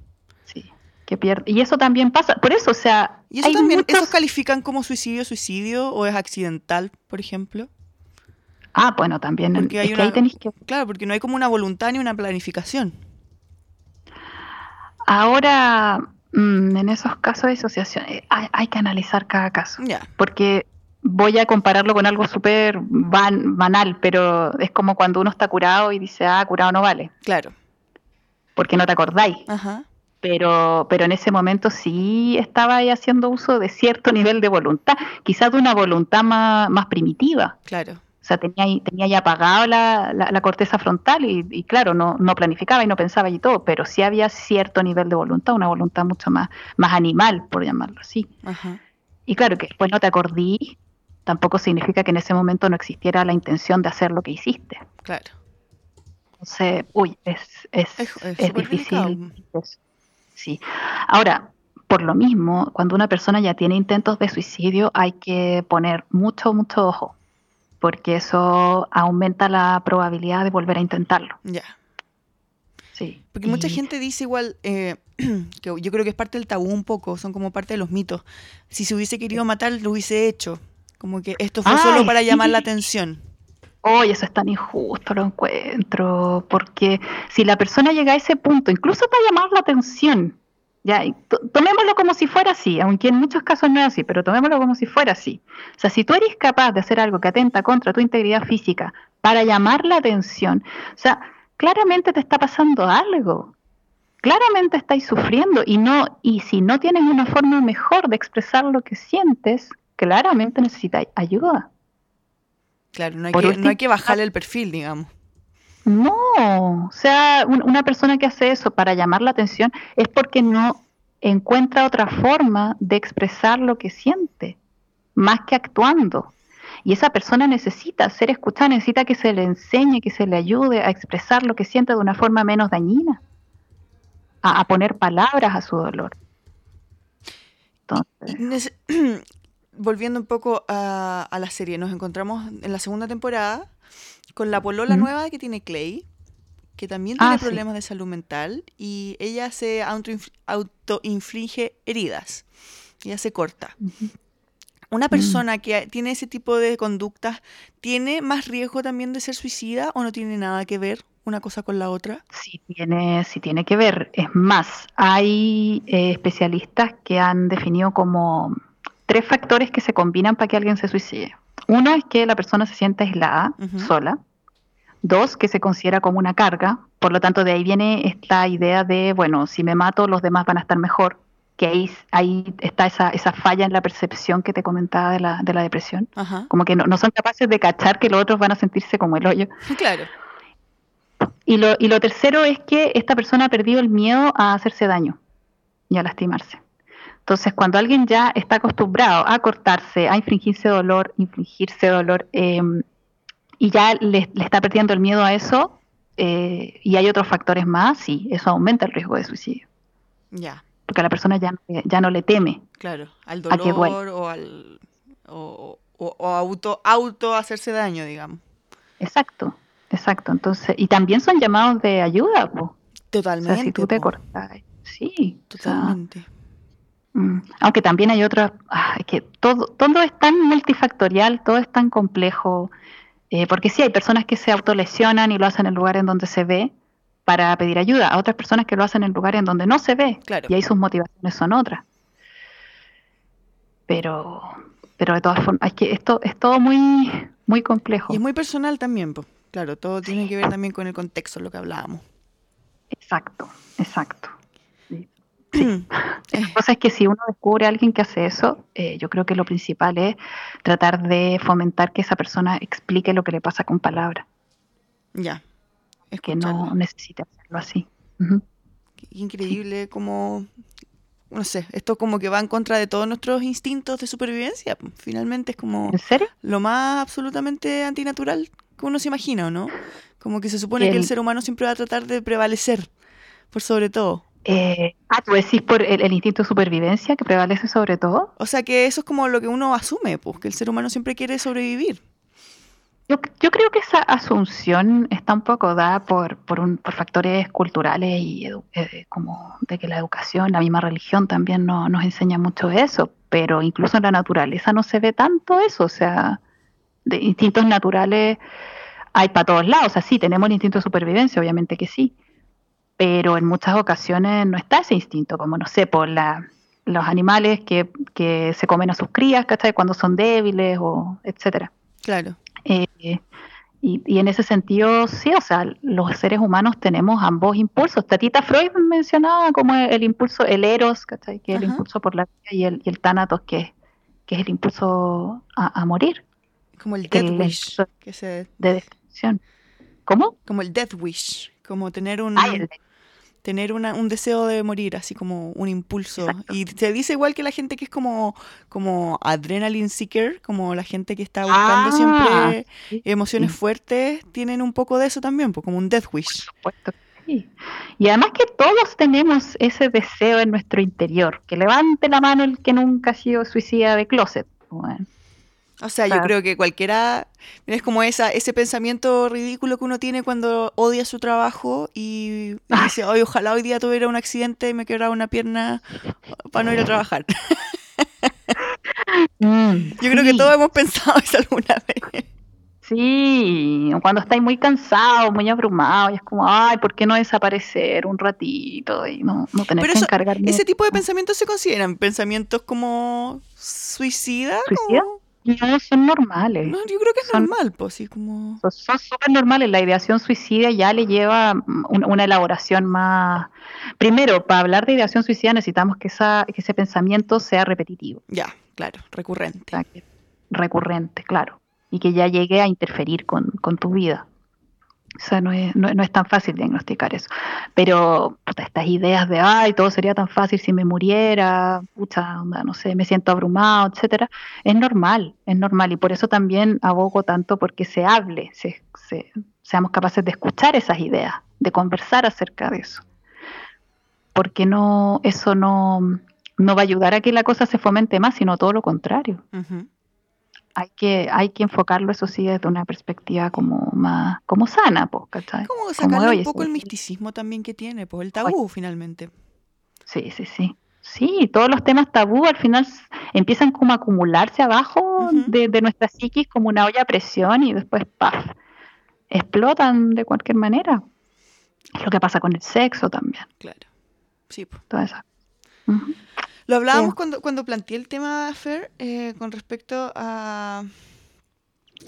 Sí. Que pierde. Y eso también pasa. Por eso, o sea. ¿Y eso hay también, muchos- esos califican como suicidio, suicidio o es accidental, por ejemplo? Ah, bueno, también. Porque hay es que una- ahí tenéis que. Claro, porque no hay como una voluntad ni una planificación. Ahora, mm, en esos casos de asociación, eh, hay, hay que analizar cada caso. Porque voy a compararlo con algo súper ban- banal, pero es como cuando uno está curado y dice, ah, curado no vale, claro. porque no te acordáis. Ajá. Pero, pero en ese momento sí estaba ahí haciendo uso de cierto nivel de voluntad, quizás de una voluntad más, más primitiva. Claro. O sea, tenía, tenía ya apagado la, la- la corteza frontal y, y claro, no, no planificaba y no pensaba y todo, pero sí había cierto nivel de voluntad, una voluntad mucho más, más animal, por llamarlo así. Ajá. Y claro, que después no te acordí, tampoco significa que en ese momento no existiera la intención de hacer lo que hiciste. Claro. Entonces, uy, es, es, Es- difícil. Sí. Ahora, por lo mismo, cuando una persona ya tiene intentos de suicidio, hay que poner mucho, mucho ojo, porque eso aumenta la probabilidad de volver a intentarlo. Ya. Sí. Porque mucha gente dice igual, eh, que yo creo que es parte del tabú un poco, son como parte de los mitos. Si se hubiese querido matar, lo hubiese hecho. Como que esto fue Ay, solo para llamar la sí. atención. Oye, eso es tan injusto, lo encuentro, porque si la persona llega a ese punto, incluso para llamar la atención, ya, tomémoslo como si fuera así, aunque en muchos casos no es así, pero tomémoslo como si fuera así. O sea, si tú eres capaz de hacer algo que atenta contra tu integridad física para llamar la atención, o sea, claramente te está pasando algo. Claramente estáis sufriendo y no y si no tienes una forma mejor de expresar lo que sientes, claramente necesitáis ayuda. Claro, no hay, que, último- no hay que bajarle el perfil, digamos. No, o sea, un- una persona que hace eso para llamar la atención es porque no encuentra otra forma de expresar lo que siente, más que actuando. Y esa persona necesita ser escuchada, necesita que se le enseñe, que se le ayude a expresar lo que siente de una forma menos dañina, a, a poner palabras a su dolor. Entonces, Volviendo un poco a, a la serie, nos encontramos en la segunda temporada con la polola nueva que tiene Clay, que también Ah, tiene sí. problemas de salud mental y ella se autoinf- autoinflige heridas. Ella se corta. Una persona que tiene ese tipo de conductas, ¿tiene más riesgo también de ser suicida o no tiene nada que ver una cosa con la otra? Sí tiene, sí tiene que ver. Es más, hay eh, especialistas que han definido como tres factores que se combinan para que alguien se suicide. Uno es que la persona se siente aislada, sola. Dos, que se considera como una carga. Por lo tanto, de ahí viene esta idea de, bueno, si me mato, los demás van a estar mejor. Que ahí, ahí está esa, esa falla en la percepción que te comentaba de la, de la depresión. Como que no, no son capaces de cachar que los otros van a sentirse como el hoyo. claro. Y lo, y lo tercero es que esta persona ha perdido el miedo a hacerse daño y a lastimarse. Entonces, cuando alguien ya está acostumbrado a cortarse, a infligirse dolor, infligirse dolor, eh, y ya le, le está perdiendo el miedo a eso, eh, y hay otros factores más, sí, eso aumenta el riesgo de suicidio. Ya, Porque a la persona ya, no le- ya no le teme. claro. Al dolor o al. O, o- o auto, auto hacerse daño, digamos. Exacto, exacto. Entonces, y también son llamados de ayuda, po. O Totalmente. sea, si tú te cortas, sí. sea, Totalmente. Aunque también hay otras, ah, es que todo, todo es tan multifactorial, todo es tan complejo, eh, porque sí hay personas que se autolesionan y lo hacen en lugares en donde se ve para pedir ayuda, a otras personas que lo hacen en lugares en donde no se ve Claro. y ahí sus motivaciones son otras. Pero, pero de todas formas, es que esto es todo muy, muy complejo. Y es muy personal también, pues. Claro, todo tiene que ver también con el contexto, lo que hablábamos. Exacto, exacto. Eh, La cosa es que si uno descubre a alguien que hace eso, eh, yo creo que lo principal es tratar de fomentar que esa persona explique lo que le pasa con palabras, ya. que no necesite hacerlo así. Increíble como, no sé, esto como que va en contra de todos nuestros instintos de supervivencia. Finalmente es como ¿En serio? lo más absolutamente antinatural que uno se imagina, ¿o no? Como que se supone que El- ser humano siempre va a tratar de prevalecer por sobre todo. Eh, ah, tú decís por el, el instinto de supervivencia que prevalece sobre todo. O sea que eso es como lo que uno asume, pues, que el ser humano siempre quiere sobrevivir. Yo, yo, creo que esa asunción está un poco dada por, por, un, por factores culturales y eh, como de que la educación, la misma religión también no, nos enseña mucho eso, pero incluso en la naturaleza no se ve tanto eso, o sea, de instintos naturales hay para todos lados, o sea, sí, tenemos el instinto de supervivencia, obviamente que sí, pero en muchas ocasiones no está ese instinto, como no sé, por la, los animales que, que se comen a sus crías, ¿cachai? Cuando son débiles o etcétera. Claro. Eh, y, y, en ese sentido, sí, o sea, los seres humanos tenemos ambos impulsos. Tatita Freud mencionaba como el, impulso, el eros, ¿cachai? que es el impulso por la vida, y el, y el tánatos, que, que es el impulso a, a morir. Como el death wish. Que se... De destrucción. ¿Cómo? Como el death wish, como tener un... Ah, el, tener una, un deseo de morir, así como un impulso. Exacto. Y se dice igual que la gente que es como, como adrenaline seeker, como la gente que está buscando ah, siempre sí, emociones sí. fuertes, tienen un poco de eso también, pues, como un death wish. Por supuesto. Sí. Y además que todos tenemos ese deseo en nuestro interior. Que levante la mano el que nunca ha sido suicida de closet. Bueno. O sea, yo creo que cualquiera es como esa ese pensamiento ridículo que uno tiene cuando odia su trabajo y, y dice, "Oye, ojalá hoy día tuviera un accidente y me quebrara una pierna para no ir a trabajar." Mm, yo creo sí. que todos hemos pensado eso alguna vez. Sí, cuando estáis muy cansados, muy abrumados, y es como, ay, ¿por qué no desaparecer un ratito y no, no tener Pero que encargarme? ¿Ese tipo de pensamientos se consideran pensamientos como suicida? ¿Suicida? Como... No, son normales. No, yo creo que es son, normal, pues sí, como... Son súper normales. La ideación suicida ya le lleva una, una, elaboración más... Primero, para hablar de ideación suicida necesitamos que, esa, que ese pensamiento sea repetitivo. Ya, claro, recurrente. O sea, recurrente, claro. Y que ya llegue a interferir con, con tu vida. O sea, no es, no, no, es tan fácil diagnosticar eso. Pero estas ideas de, ay, todo sería tan fácil si me muriera, pucha, no sé, me siento abrumado, etcétera, es normal, es normal. Y por eso también abogo tanto porque se hable, se, se, seamos capaces de escuchar esas ideas, de conversar acerca de eso. Porque no, eso no, no va a ayudar a que la cosa se fomente más, sino todo lo contrario. Uh hay que, hay que enfocarlo, eso sí, desde una perspectiva como más, como sana, pues, ¿cachai? Como sacarle un poco sí, el misticismo también que tiene, pues el tabú oye. finalmente. Sí, sí, sí. Sí, todos los temas tabú al final empiezan como a acumularse abajo uh -huh. de, de, nuestra psiquis como una olla a presión y después, ¡paf! explotan de cualquier manera. Es lo que pasa con el sexo también. Claro. Sí. Pues. Toda esa. Uh -huh. Lo hablábamos sí. cuando, cuando planteé el tema, Fer, eh, con respecto a,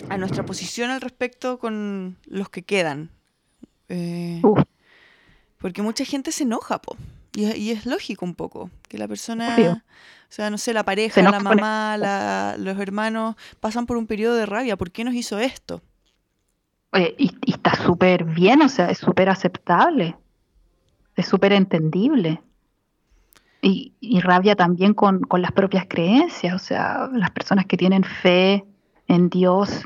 a nuestra posición al respecto con los que quedan. Eh, uh. Porque mucha gente se enoja, po. Y, y, es lógico un poco que la persona, Obvio. o sea, no sé, la pareja, la mamá, la, los hermanos, pasan por un periodo de rabia. ¿Por qué nos hizo esto? Oye, y, y está súper bien, o sea, es súper aceptable, es súper entendible. Y, y, rabia también con, con, las propias creencias, o sea, las personas que tienen fe en Dios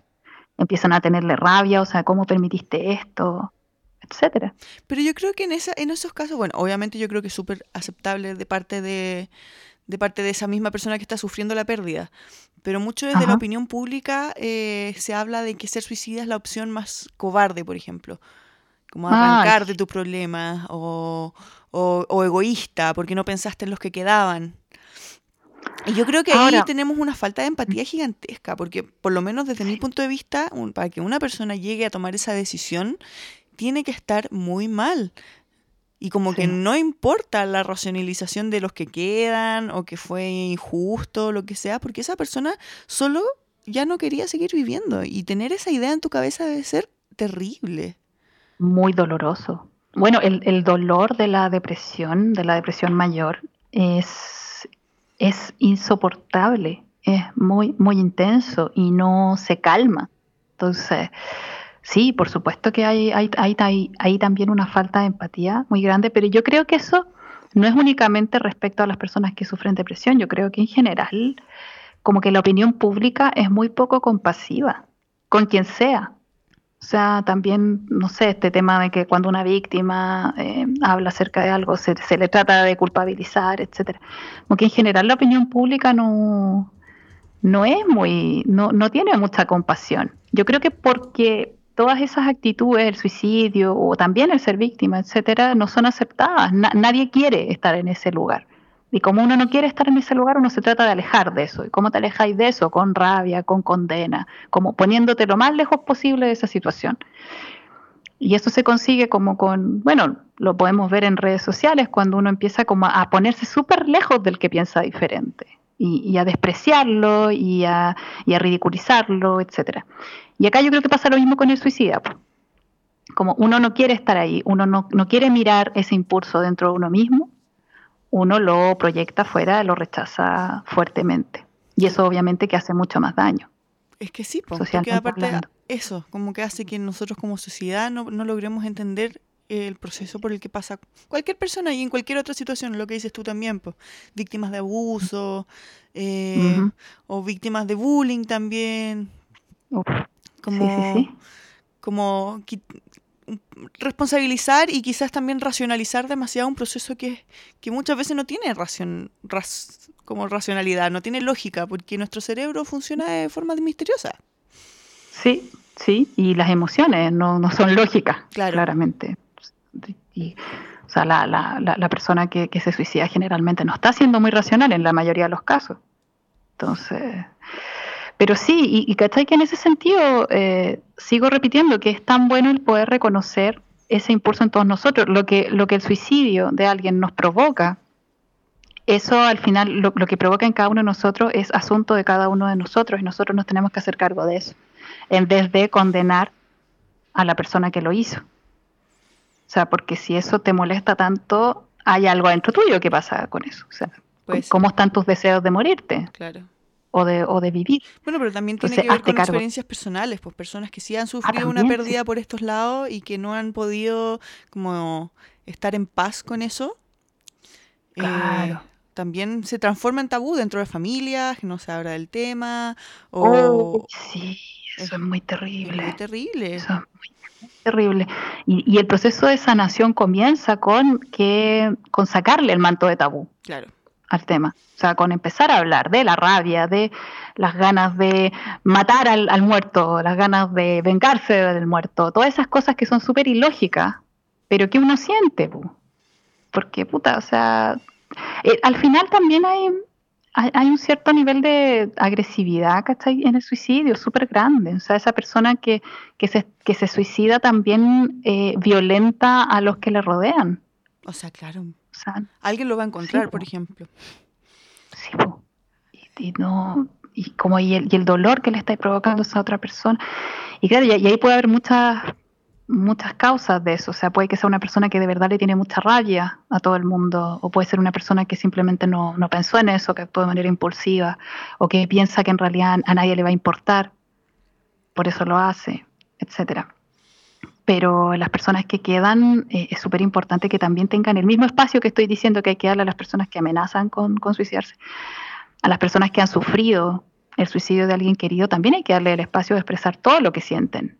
empiezan a tenerle rabia, o sea, ¿cómo permitiste esto? etcétera. Pero yo creo que en esa, en esos casos, bueno, obviamente yo creo que es súper aceptable de parte de, de parte de esa misma persona que está sufriendo la pérdida. Pero mucho desde Ajá. la opinión pública eh, se habla de que ser suicida es la opción más cobarde, por ejemplo. Como arrancar de tus problemas o, o, o, egoísta porque no pensaste en los que quedaban. Y yo creo que Ahora, ahí tenemos una falta de empatía gigantesca, porque por lo menos desde mi punto de vista, un, para que una persona llegue a tomar esa decisión, tiene que estar muy mal. Y como sí. que no importa la racionalización de los que quedan o que fue injusto, lo que sea, porque esa persona solo ya no quería seguir viviendo. Y tener esa idea en tu cabeza debe ser terrible muy doloroso. Bueno, el, el, dolor de la depresión, de la depresión mayor, es, es insoportable, es muy, muy intenso y no se calma. Entonces, sí, por supuesto que hay, hay, hay, hay, hay también una falta de empatía muy grande, pero yo creo que eso no es únicamente respecto a las personas que sufren depresión, yo creo que en general, como que la opinión pública es muy poco compasiva con quien sea, o sea, también, no sé, este tema de que cuando una víctima eh, habla acerca de algo se, se, le trata de culpabilizar, etcétera. Como que en general la opinión pública no, no es muy, no, no tiene mucha compasión. Yo creo que porque todas esas actitudes, el suicidio o también el ser víctima, etcétera, no son aceptadas. nadie quiere estar en ese lugar. Y como uno no quiere estar en ese lugar, uno se trata de alejar de eso. ¿Y cómo te alejáis de eso? Con rabia, con condena, como poniéndote lo más lejos posible de esa situación. Y eso se consigue como con, bueno, lo podemos ver en redes sociales cuando uno empieza como a ponerse súper lejos del que piensa diferente y, a despreciarlo y a, a ridiculizarlo, etcétera. Y acá yo creo que pasa lo mismo con el suicida. Como uno no quiere estar ahí, uno no, no quiere mirar ese impulso dentro de uno mismo, uno lo proyecta fuera, lo rechaza fuertemente. Y eso obviamente que hace mucho más daño. Es que sí, porque aparte eso, como que hace que nosotros como sociedad no, no logremos entender el proceso por el que pasa cualquier persona y en cualquier otra situación, lo que dices tú también, pues, víctimas de abuso eh, o víctimas de bullying también. como, como responsabilizar y quizás también racionalizar demasiado un proceso que, que muchas veces no tiene racion, como racionalidad, no tiene lógica, porque nuestro cerebro funciona de forma misteriosa. Sí, sí, y las emociones no, no son lógicas, claramente. Y, o sea, la, la, la, persona que, que, se suicida generalmente no está siendo muy racional en la mayoría de los casos. Entonces, pero sí, y, y ¿cachai? Que en ese sentido eh, sigo repitiendo que es tan bueno el poder reconocer ese impulso en todos nosotros. Lo que, lo que el suicidio de alguien nos provoca, eso al final lo, que provoca en cada uno de nosotros es asunto de cada uno de nosotros y nosotros nos tenemos que hacer cargo de eso, en vez de condenar a la persona que lo hizo. O sea, porque si eso te molesta tanto, hay algo adentro tuyo que pasa con eso. O sea, ¿cómo están tus deseos de morirte? Claro o de, o de vivir. Bueno, pero también tiene que ver con experiencias personales, pues personas que sí han ah, sufrido una pérdida por estos lados y que no han podido como estar en paz con eso. Eh, también se transforma en tabú dentro de familias, que no se habla del tema. O, oh, sí, eso es, muy terrible. muy terrible. Eso es muy terrible. Y, y el proceso de sanación comienza con que con sacarle el manto de tabú. Claro al tema. O sea, con empezar a hablar de la rabia, de las ganas de matar al, muerto, las ganas de vengarse del muerto, todas esas cosas que son súper ilógicas, pero que uno siente. Porque, puta, o sea, eh, al final también hay, hay, un cierto nivel de agresividad, ¿cachai? En el suicidio, súper grande. O sea, esa persona que, que, se, que se suicida también eh, violenta a los que le rodean. O sea, claro, Alguien lo va a encontrar, por ejemplo. Sí, y, no, y como y el, y el, dolor que le está provocando a esa otra persona. Y claro, y, ahí puede haber muchas muchas causas de eso. O sea, puede que sea una persona que de verdad le tiene mucha rabia a todo el mundo, o puede ser una persona que simplemente no, no pensó en eso, que actuó de manera impulsiva, o que piensa que en realidad a nadie le va a importar, por eso lo hace, etcétera pero las personas que quedan eh, es súper importante que también tengan el mismo espacio que estoy diciendo que hay que darle a las personas que amenazan con, suicidarse. A las personas que han sufrido el suicidio de alguien querido también hay que darle el espacio de expresar todo lo que sienten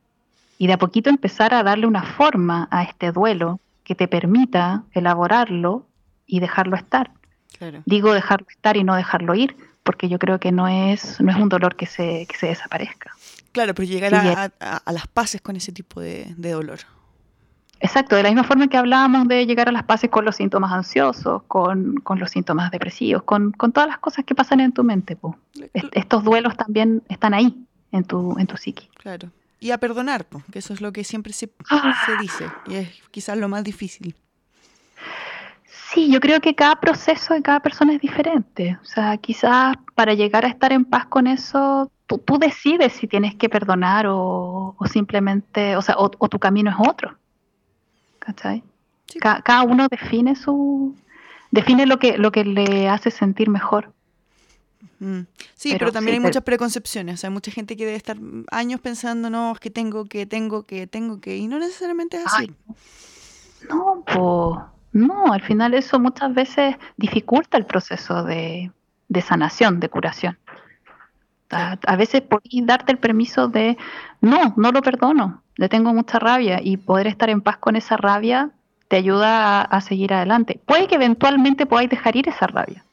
y de a poquito empezar a darle una forma a este duelo que te permita elaborarlo y dejarlo estar. Digo dejarlo estar y no dejarlo ir, porque yo creo que no es, no es un dolor que se, que se desaparezca. Claro, pero llegar a, las paces con ese tipo de, dolor. Exacto, de la misma forma que hablábamos de llegar a las paces con los síntomas ansiosos, con, los síntomas depresivos, con, todas las cosas que pasan en tu mente. estos duelos también están ahí, en tu, en tu psiqui. Claro. Y a perdonar, que eso es lo que siempre se, ah. se dice, y es quizás lo más difícil. Sí, yo creo que cada proceso de cada persona es diferente. O sea, quizás para llegar a estar en paz con eso tú, decides si tienes que perdonar o, simplemente, o sea, o, tu camino es otro. ¿Cachai? cada uno define su, define lo que, lo que le hace sentir mejor. Sí, pero, también hay muchas preconcepciones. O sea, hay mucha gente que debe estar años pensando, no, es que tengo que, tengo que, tengo que, y no necesariamente es así. no, pues, no, al final eso muchas veces dificulta el proceso de, de sanación, de curación. A, veces podéis darte el permiso de, no, no lo perdono, le tengo mucha rabia y poder estar en paz con esa rabia te ayuda a, seguir adelante. Puede que eventualmente podáis dejar ir esa rabia,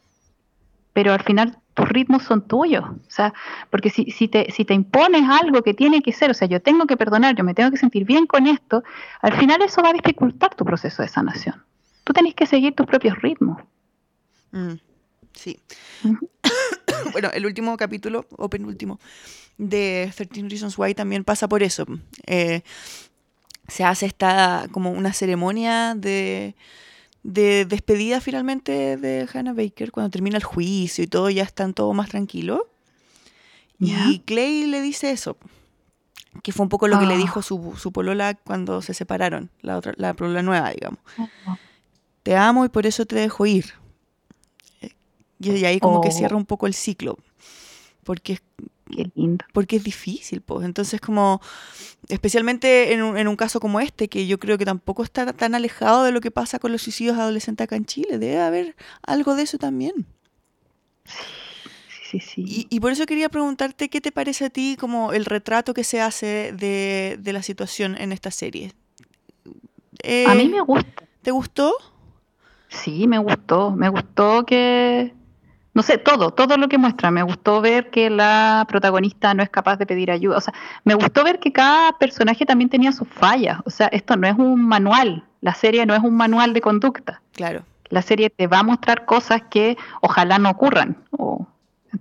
pero al final tus ritmos son tuyos. O sea, porque si, si, te, si te impones algo que tiene que ser, o sea, yo tengo que perdonar, yo me tengo que sentir bien con esto, al final eso va a dificultar tu proceso de sanación. Tú tenés que seguir tus propios ritmos. Mm, sí. bueno, el último capítulo, o penúltimo, de 13 Reasons Why también pasa por eso. Eh, se hace esta como una ceremonia de, de despedida finalmente de Hannah Baker cuando termina el juicio y todo ya están todo más tranquilo. Y Clay le dice eso, que fue un poco lo que le Ah. dijo su, su polola cuando se separaron, la otra, la polola nueva, digamos. Oh. Te amo y por eso te dejo ir. Eh, Y ahí como que Oh. cierra un poco el ciclo, porque es Qué lindo. porque es difícil, pues. Entonces, como, especialmente en un, en un caso como este, que yo creo que tampoco está tan alejado de lo que pasa con los suicidios adolescentes acá en Chile, debe haber algo de eso también. Sí, sí, sí. Y, y por eso quería preguntarte, ¿qué te parece a ti como el retrato que se hace de, de la situación en esta serie? Eh, a mí me gusta. ¿Te gustó? Sí, me gustó. Me gustó que. No sé, todo, todo lo que muestra. Me gustó ver que la protagonista no es capaz de pedir ayuda. O sea, me gustó ver que cada personaje también tenía sus fallas. O sea, esto no es un manual. La serie no es un manual de conducta. Claro. La serie te va a mostrar cosas que ojalá no ocurran. O.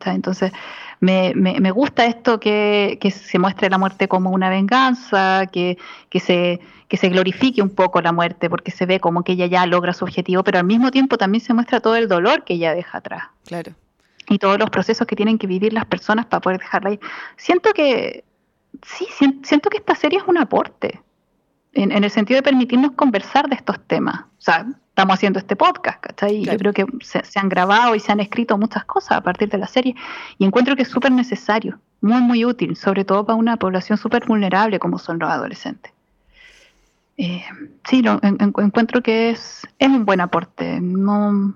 Entonces, me, me, me gusta esto que, que se muestre la muerte como una venganza, que, que, se, que se glorifique un poco la muerte, porque se ve como que ella ya logra su objetivo, pero al mismo tiempo también se muestra todo el dolor que ella deja atrás Claro. y todos los procesos que tienen que vivir las personas para poder dejarla ahí. Siento que, sí, sien- siento que esta serie es un aporte, en, en el sentido de permitirnos conversar de estos temas. O sea, estamos haciendo este podcast, ¿cachai? Y Claro. Yo creo que se, se han grabado y se han escrito muchas cosas a partir de la serie, y encuentro que es súper necesario, muy, muy útil, sobre todo para una población súper vulnerable como son los adolescentes. Eh, sí, lo- en- en- encuentro que es, es un buen aporte. No,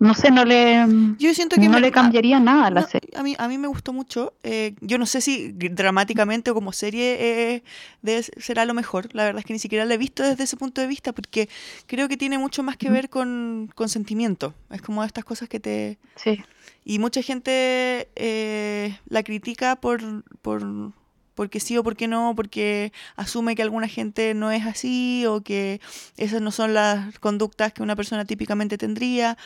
no sé, no le, Yo siento que no me- le cambiaría nada a la No, serie. a, mí, a mí me gustó mucho. eh, yo no sé si dramáticamente o como serie eh, será lo mejor. La verdad es que ni siquiera la he visto desde ese punto de vista porque creo que tiene mucho más que ver con, con sentimiento. Es como estas cosas que te... Sí, Y mucha gente eh, la critica por, por porque sí o porque no, porque asume que alguna gente no es así o que esas no son las conductas que una persona típicamente tendría.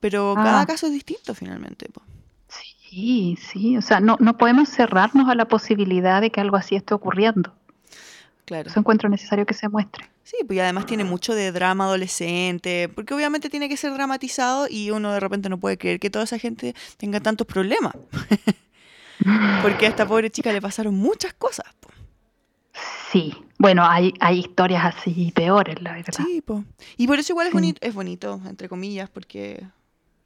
Pero cada Ah. caso es distinto finalmente. po. sí, sí. O sea, no, no podemos cerrarnos a la posibilidad de que algo así esté ocurriendo. Claro. Eso encuentro necesario que se muestre. Sí, pues y además tiene mucho de drama adolescente, porque obviamente tiene que ser dramatizado y uno de repente no puede creer que toda esa gente tenga tantos problemas. Porque a esta pobre chica le pasaron muchas cosas. po. Sí. Bueno, hay, hay historias así peores, la verdad. Sí, po. Y por eso igual es Sí. bonito, es bonito, entre comillas, porque,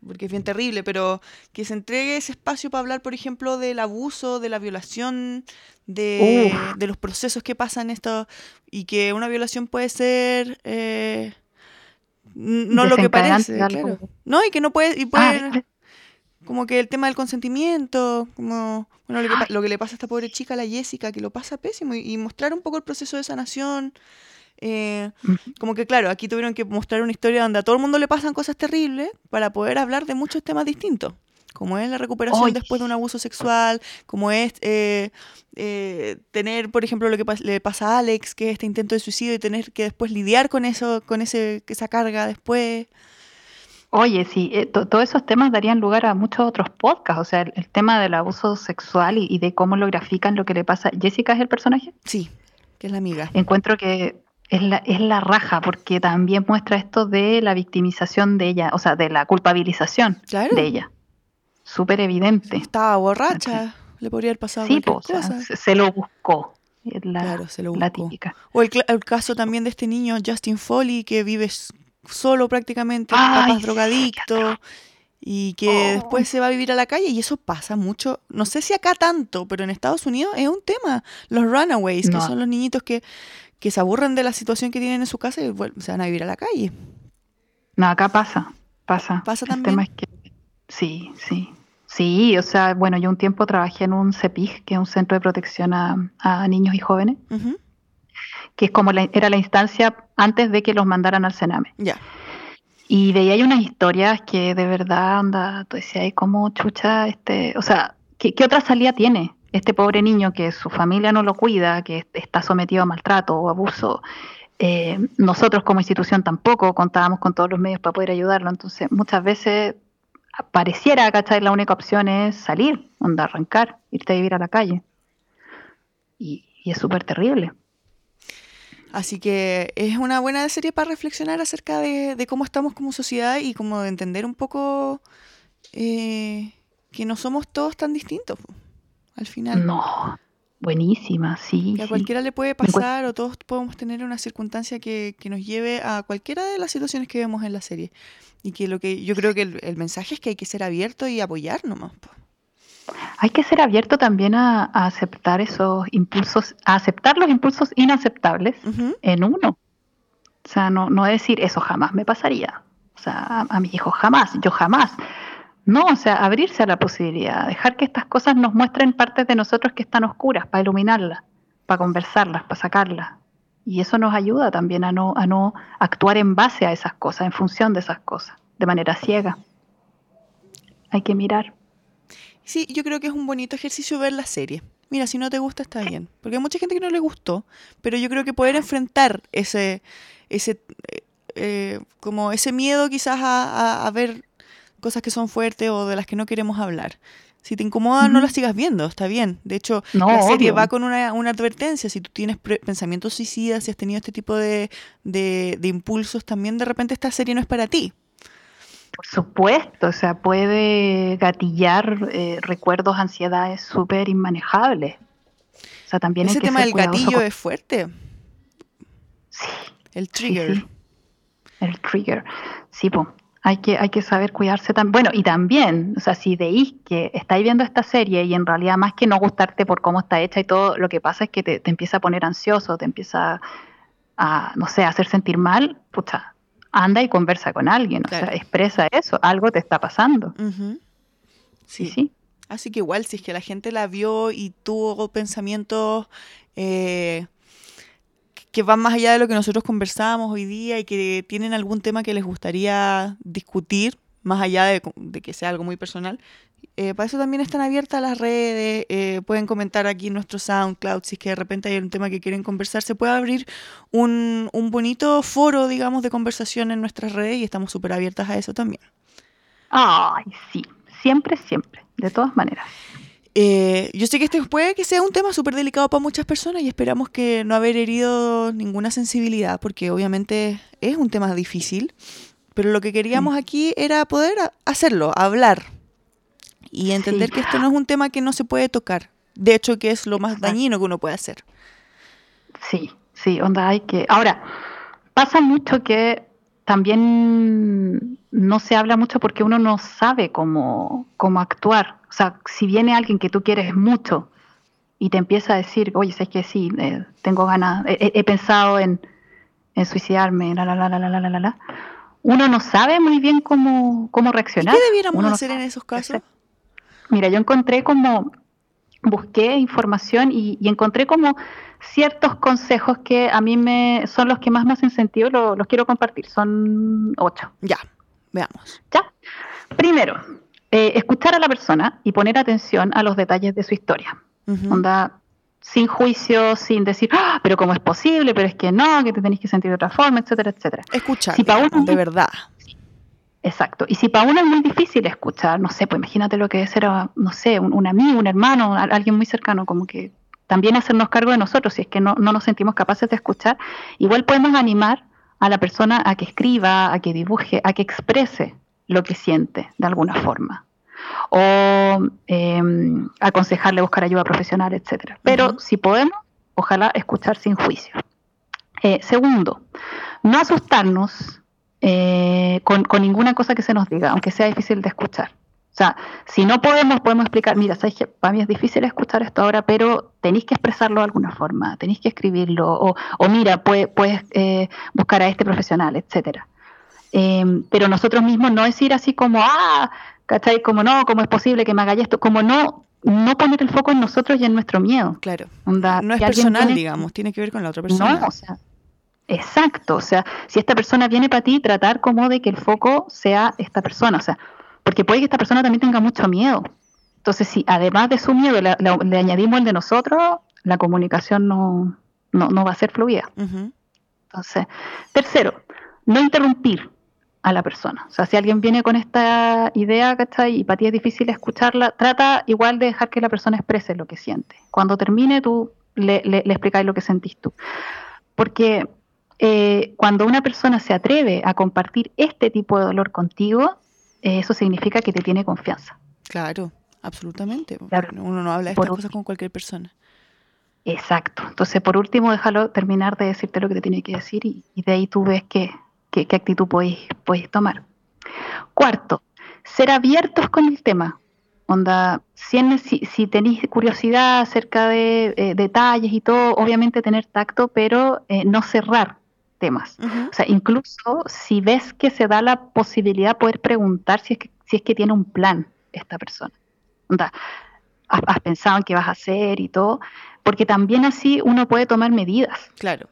porque es bien terrible, pero que se entregue ese espacio para hablar, por ejemplo, del abuso, de la violación, de, de los procesos que pasan esto, y que una violación puede ser eh, no lo que parece, claro. No, y que no puede, y Ah, puede, como que el tema del consentimiento, como bueno, lo, que, pa- lo que le pasa a esta pobre chica, la Jessica, que lo pasa pésimo, y, y mostrar un poco el proceso de sanación. eh, como que claro, aquí tuvieron que mostrar una historia donde a todo el mundo le pasan cosas terribles para poder hablar de muchos temas distintos. Como es la recuperación después de un abuso sexual, como es eh, eh, tener, por ejemplo, lo que le pasa a Alex, que es este intento de suicidio, y tener que después lidiar con eso, con ese, esa carga después. Oye, sí, eh, to- todos esos temas darían lugar a muchos otros podcasts. O sea, el, el tema del abuso sexual y, y de cómo lo grafican lo que le pasa. Jessica es el personaje. Sí, que es la amiga. Encuentro que es la, es la raja porque también muestra esto de la victimización de ella, o sea, de la culpabilización Claro. de ella. Súper evidente. Estaba borracha, le podría haber pasado Sí, po, o sea, se, se lo buscó. La, Claro, se lo la buscó. típica. O el, el caso también de este niño, Justin Foley, que vive solo prácticamente, Ay, papás sí, drogadicto, qué atroz. y que Oh. después se va a vivir a la calle, y eso pasa mucho, no sé si acá tanto, pero en Estados Unidos es un tema. Los runaways, que son los niñitos que, que se aburren de la situación que tienen en su casa y se van a vivir a la calle. No, acá pasa, pasa. ¿Pasa el también? tema es que sí, sí. Sí, o sea, bueno, yo un tiempo trabajé en un CEPIG, que es un centro de protección a, a niños y jóvenes, que es como la, era la instancia antes de que los mandaran al Sename. Ya, Y veía ahí unas historias que de verdad, anda, tú decías, ¿cómo chucha este, o sea, ¿qué, ¿qué, otra salida tiene este pobre niño que su familia no lo cuida, que está sometido a maltrato o abuso? Eh, nosotros como institución tampoco contábamos con todos los medios para poder ayudarlo, entonces muchas veces pareciera, ¿cachai? La única opción es salir, onda, arrancar, irte a vivir a la calle. Y, y es súper terrible. Así que es una buena serie para reflexionar acerca de, de cómo estamos como sociedad y como de entender un poco eh, que no somos todos tan distintos al final. No, buenísima, sí. Que a sí. cualquiera le puede pasar o todos podemos tener una circunstancia que, que, nos lleve a cualquiera de las situaciones que vemos en la serie. Y que lo que yo creo que el, el mensaje es que hay que ser abierto y apoyar nomás. Po. Hay que ser abierto también a, a, aceptar esos impulsos, a aceptar los impulsos inaceptables uh -huh. en uno. O sea, no, no decir eso jamás me pasaría. O sea, a, a mis hijos jamás, yo jamás. No, o sea, abrirse a la posibilidad, dejar que estas cosas nos muestren partes de nosotros que están oscuras, para iluminarlas, para conversarlas, para sacarlas. Y eso nos ayuda también a no, a no actuar en base a esas cosas, en función de esas cosas, de manera ciega. Hay que mirar. Sí, yo creo que es un bonito ejercicio ver la serie. Mira, si no te gusta está bien, porque hay mucha gente que no le gustó, pero yo creo que poder enfrentar ese, ese, eh, como ese miedo quizás a, a, a, ver cosas que son fuertes o de las que no queremos hablar. Si te incomoda, mm no las sigas viendo, está bien. De hecho, no, la serie obvio. va con una, una, advertencia. Si tú tienes pensamientos suicidas, si has tenido este tipo de, de, de impulsos, también de repente esta serie no es para ti. Por supuesto, o sea, puede gatillar eh, recuerdos, ansiedades súper inmanejables. O sea, también Ese hay que tema ser del gatillo con... es fuerte. Sí. El trigger. Sí, sí. El trigger. Sí, pues. Hay que, hay que saber cuidarse también. Bueno, y también, o sea, si veis que estáis viendo esta serie y en realidad más que no gustarte por cómo está hecha y todo, lo que pasa es que te, te empieza a poner ansioso, te empieza a, no sé, a hacer sentir mal, pucha, anda y conversa con alguien, claro. o sea, expresa eso, algo te está pasando. Uh -huh. sí. sí. Así que igual, si es que la gente la vio y tuvo pensamientos eh, que van más allá de lo que nosotros conversábamos hoy día y que tienen algún tema que les gustaría discutir, más allá de, de que sea algo muy personal, eh, para eso también están abiertas las redes, eh, pueden comentar aquí nuestro SoundCloud, si es que de repente hay un tema que quieren conversar, se puede abrir un, un bonito foro, digamos, de conversación en nuestras redes y estamos súper abiertas a eso también. Ay, sí, siempre, siempre, de todas maneras. Eh, yo sé que este puede que sea un tema súper delicado para muchas personas y esperamos que no haber herido ninguna sensibilidad, porque obviamente es un tema difícil, pero lo que queríamos sí. aquí era poder hacerlo, hablar y entender sí. que esto no es un tema que no se puede tocar, de hecho que es lo más dañino que uno puede hacer. Sí, sí, onda hay que... Ahora, pasa mucho que también no se habla mucho porque uno no sabe cómo, cómo actuar. O sea, si viene alguien que tú quieres mucho y te empieza a decir, oye, sé que sí, eh, tengo ganas, he, he pensado en, en, suicidarme, la, la, la, la, la, la, la, la, uno no sabe muy bien cómo, cómo reaccionar. ¿Y ¿Qué debiéramos uno hacer no en esos casos? Mira, yo encontré como, busqué información y, y encontré como ciertos consejos que a mí me son los que más me hacen sentido, lo, los quiero compartir. Son ocho. Ya, veamos. Ya. Primero, eh, escuchar a la persona y poner atención a los detalles de su historia. Uh -huh. Onda, sin juicio, sin decir, ah, pero cómo es posible, pero es que no, que te tenés que sentir de otra forma, etcétera, etcétera. Escuchar, si digamos, uno, de verdad. Exacto. Y si para uno es muy difícil escuchar, no sé, pues imagínate lo que es ser, no sé, un, un amigo, un hermano, alguien muy cercano, como que también hacernos cargo de nosotros, si es que no, no nos sentimos capaces de escuchar, igual podemos animar a la persona a que escriba, a que dibuje, a que exprese lo que siente de alguna forma. O eh, aconsejarle buscar ayuda profesional, etcétera. Pero uh -huh. si podemos, ojalá escuchar sin juicio. Eh, segundo, no asustarnos eh, con, con, ninguna cosa que se nos diga, aunque sea difícil de escuchar. O sea, si no podemos, podemos explicar, mira, sabes que para mí es difícil escuchar esto ahora, pero tenéis que expresarlo de alguna forma, tenéis que escribirlo, o, o mira, puedes, puedes eh, buscar a este profesional, etcétera. Eh, pero nosotros mismos no decir así como, ah, ¿cachai? Como no, ¿cómo es posible que me haga esto? Como no, no poner el foco en nosotros y en nuestro miedo. Claro. Onda, no es personal, tiene... digamos, tiene que ver con la otra persona. No, o sea, Exacto, o sea, si esta persona viene para ti, tratar como de que el foco sea esta persona, o sea, porque puede que esta persona también tenga mucho miedo. Entonces, si además de su miedo le, añadimos el de nosotros, la comunicación no, no, no va a ser fluida. Entonces, tercero, no interrumpir a la persona. O sea, si alguien viene con esta idea, ¿cachai? Y para ti es difícil escucharla, trata igual de dejar que la persona exprese lo que siente. Cuando termine, tú le, le, lo que sentís tú. Porque eh, cuando una persona se atreve a compartir este tipo de dolor contigo, eh, eso significa que te tiene confianza. Claro, absolutamente. Claro. Uno no habla de estas cosas con cualquier persona. Exacto. Entonces, por último, déjalo terminar de decirte lo que te tiene que decir y, y de ahí tú ves qué, qué, qué actitud podéis, podéis tomar. Cuarto, ser abiertos con el tema. Onda, si, en- si, si tenéis curiosidad acerca de eh, detalles y todo, obviamente tener tacto, pero eh, no cerrar temas. O sea, incluso si ves que se da la posibilidad de poder preguntar si es que, si es que tiene un plan esta persona. Onda, has, has pensado en qué vas a hacer y todo, porque también así uno puede tomar medidas, Claro.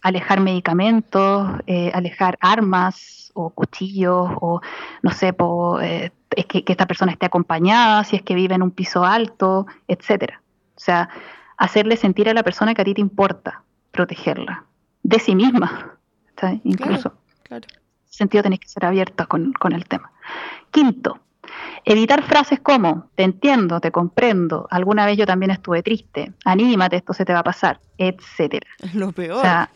Alejar medicamentos, eh, alejar armas o cuchillos, o no sé, po, eh, es que, que esta persona esté acompañada, si es que vive en un piso alto, etcétera. O sea, hacerle sentir a la persona que a ti te importa, protegerla, de sí misma, incluso Claro. sentido tenéis que ser abiertos con, con el tema. Quinto, evitar frases como te entiendo, te comprendo, alguna vez yo también estuve triste, anímate, esto se te va a pasar, etcétera. Lo peor. O sea,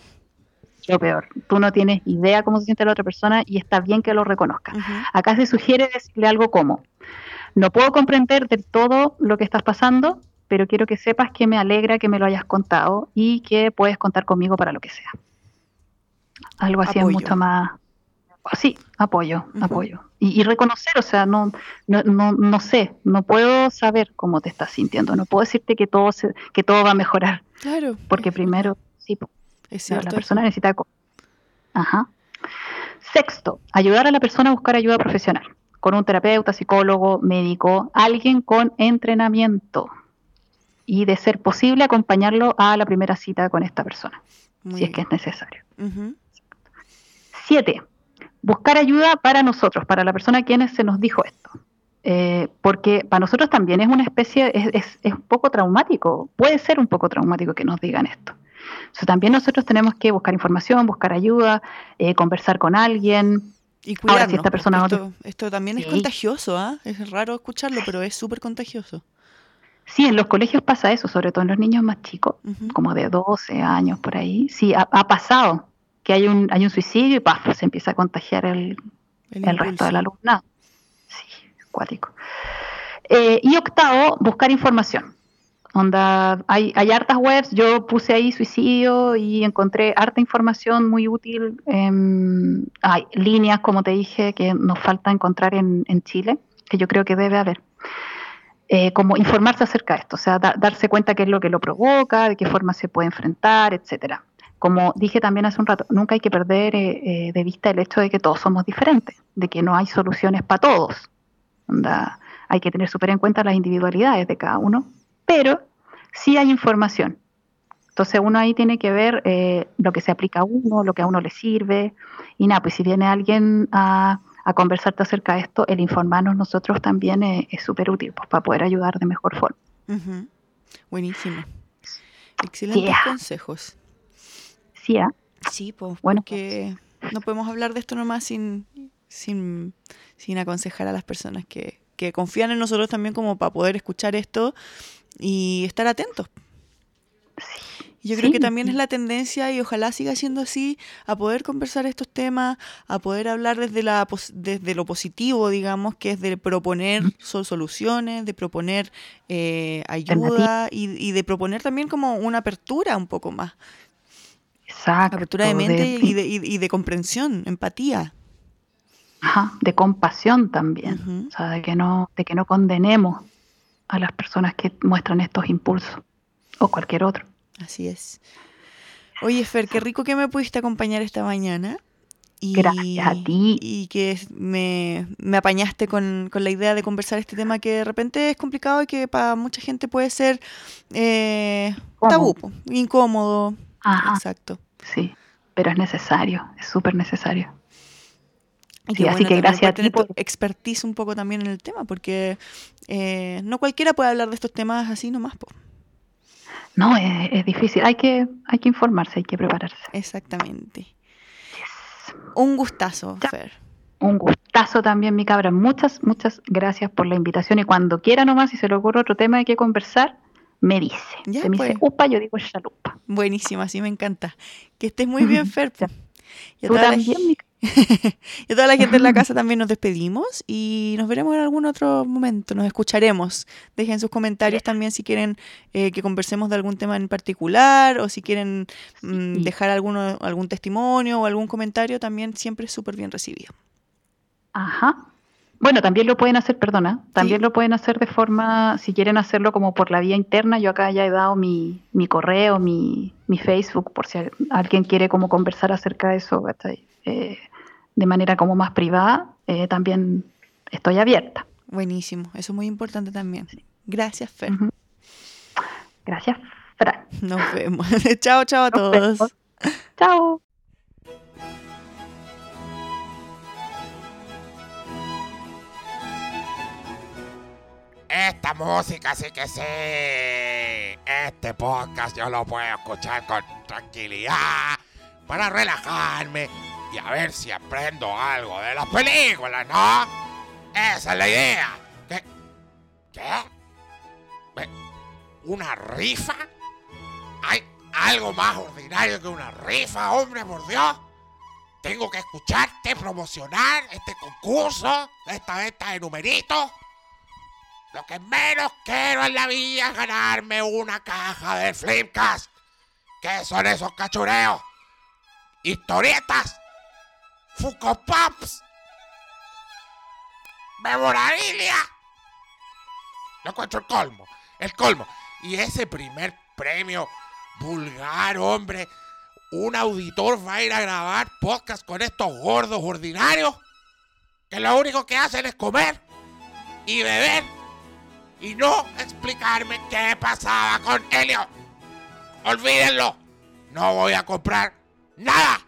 lo peor, tú no tienes idea cómo se siente la otra persona y está bien que lo reconozcas. Ujú. Acá se sugiere decirle algo como, no puedo comprender del todo lo que estás pasando, pero quiero que sepas que me alegra que me lo hayas contado y que puedes contar conmigo para lo que sea. Algo así Apoyo. es mucho más... Sí, apoyo, apoyo. Y, y reconocer, o sea, no, no, no, no sé, no puedo saber cómo te estás sintiendo, no puedo decirte que todo, se- que todo va a mejorar, Claro. porque primero, sí, Es cierto. la persona necesita... Ajá. Sexto, ayudar a la persona a buscar ayuda profesional, con un terapeuta, psicólogo, médico, alguien con entrenamiento. Y de ser posible acompañarlo a la primera cita con esta persona, Muy si es que es necesario. Ujú. Siete, buscar ayuda para nosotros, para la persona a quienes se nos dijo esto. Eh, porque para nosotros también es una especie, es, es, es un poco traumático, puede ser un poco traumático que nos digan esto. También nosotros tenemos que buscar información, buscar ayuda, eh, conversar con alguien. Y Ahora, cuidarnos. si esta persona no te- esto, esto también es contagioso, ¿ah? Es raro escucharlo, pero es súper contagioso. Sí, en los colegios pasa eso, sobre todo en los niños más chicos, como de 12 años por ahí. Sí, ha, ha pasado que hay un, hay un suicidio y ¡paf! se empieza a contagiar el, El, el resto del alumnado. Sí, acuático. Eh, y octavo, buscar información. Onda, hay, hay hartas webs, yo puse ahí suicidio y encontré harta información muy útil. hay líneas, como te dije, que nos falta encontrar en, en Chile, que yo creo que debe haber. Eh, como informarse acerca de esto, o sea, da- darse cuenta qué es lo que lo provoca, de qué forma se puede enfrentar, etcétera. Como dije también hace un rato, nunca hay que perder eh, eh, de vista el hecho de que todos somos diferentes, de que no hay soluciones para todos. Onda, hay que tener súper en cuenta las individualidades de cada uno, pero sí hay información. Entonces uno ahí tiene que ver eh, lo que se aplica a uno, lo que a uno le sirve. Y nada, pues si viene alguien a, a conversarte acerca de esto, el informarnos nosotros también es es súper útil pues, para poder ayudar de mejor forma. Buenísimo. Excelentes Yeah. consejos. Sí. Sí, pues, Bueno, porque no podemos hablar de esto nomás sin, sin, sin aconsejar a las personas que, que confían en nosotros también como para poder escuchar esto y estar atentos. Yo creo Sí, que también es la tendencia y ojalá siga siendo así, a poder conversar estos temas, a poder hablar desde, la, desde lo positivo, digamos, que es de proponer so- soluciones, de proponer eh, ayuda y, y de proponer también como una apertura un poco más, Exacto. apertura de mente y de, y- y de comprensión, empatía. ajá, de compasión también. O sea, de que, no, de que no condenemos a las personas que muestran estos impulsos o cualquier otro. Así es. Oye, Fer, qué rico que me pudiste acompañar esta mañana. Y, Gracias a ti. Y que me, me apañaste con, con la idea de conversar este tema que de repente es complicado y que para mucha gente puede ser eh, tabú, incómodo. Ajá. Exacto. Sí, pero es necesario, es súper necesario. Y Sí, así que gracias a ti por- expertise un poco también en el tema, porque eh, no cualquiera puede hablar de estos temas así nomás. po. No, es, es difícil, hay que, hay que informarse, hay que prepararse. Exactamente. Un gustazo, Ya. Fer. Un gustazo también, mi cabra. Muchas, muchas gracias por la invitación y cuando quiera nomás, si se le ocurre otro tema de qué conversar, me dice. Ya, se me pues. dice upa, yo digo chalupa. Buenísimo, así me encanta. Que estés muy bien, Fer. Ya. Y a Tú la Y a toda la gente en la casa también nos despedimos y nos veremos en algún otro momento, nos escucharemos. Dejen sus comentarios también si quieren eh, que conversemos de algún tema en particular o si quieren mm, Sí. dejar alguno, algún testimonio o algún comentario, también siempre es súper bien recibido. Ajá. Bueno, también lo pueden hacer, perdona, también Sí. lo pueden hacer de forma, si quieren hacerlo como por la vía interna, yo acá ya he dado mi, mi correo, mi, mi Facebook, por si al- alguien quiere como conversar acerca de eso. Eh, de manera como más privada, eh, también estoy abierta. Buenísimo, eso es muy importante también. Gracias, Fer. Gracias, Fran. Nos vemos. chao, chao a Nos todos. vemos. Chao. Esta música sí que sí. Este podcast yo lo puedo escuchar con tranquilidad para relajarme y a ver si aprendo algo de las películas, ¿no? Esa es la idea. ¿Qué? ¿Qué? ¿Ve- ¿Una rifa? ¿Hay algo más ordinario que una rifa, hombre, por Dios? Tengo que escucharte promocionar este concurso, esta venta de numeritos. Lo que menos quiero en la vida es ganarme una caja de Flipcast. ¿Qué son esos cachureos? Historietas. Funko Pops. Memorabilia. Lo encuentro el colmo. El colmo. Y ese primer premio vulgar, hombre. Un auditor va a ir a grabar podcast con estos gordos ordinarios. Que lo único que hacen es comer y beber y no explicarme qué pasaba con Helio. Olvídenlo. No voy a comprar nada.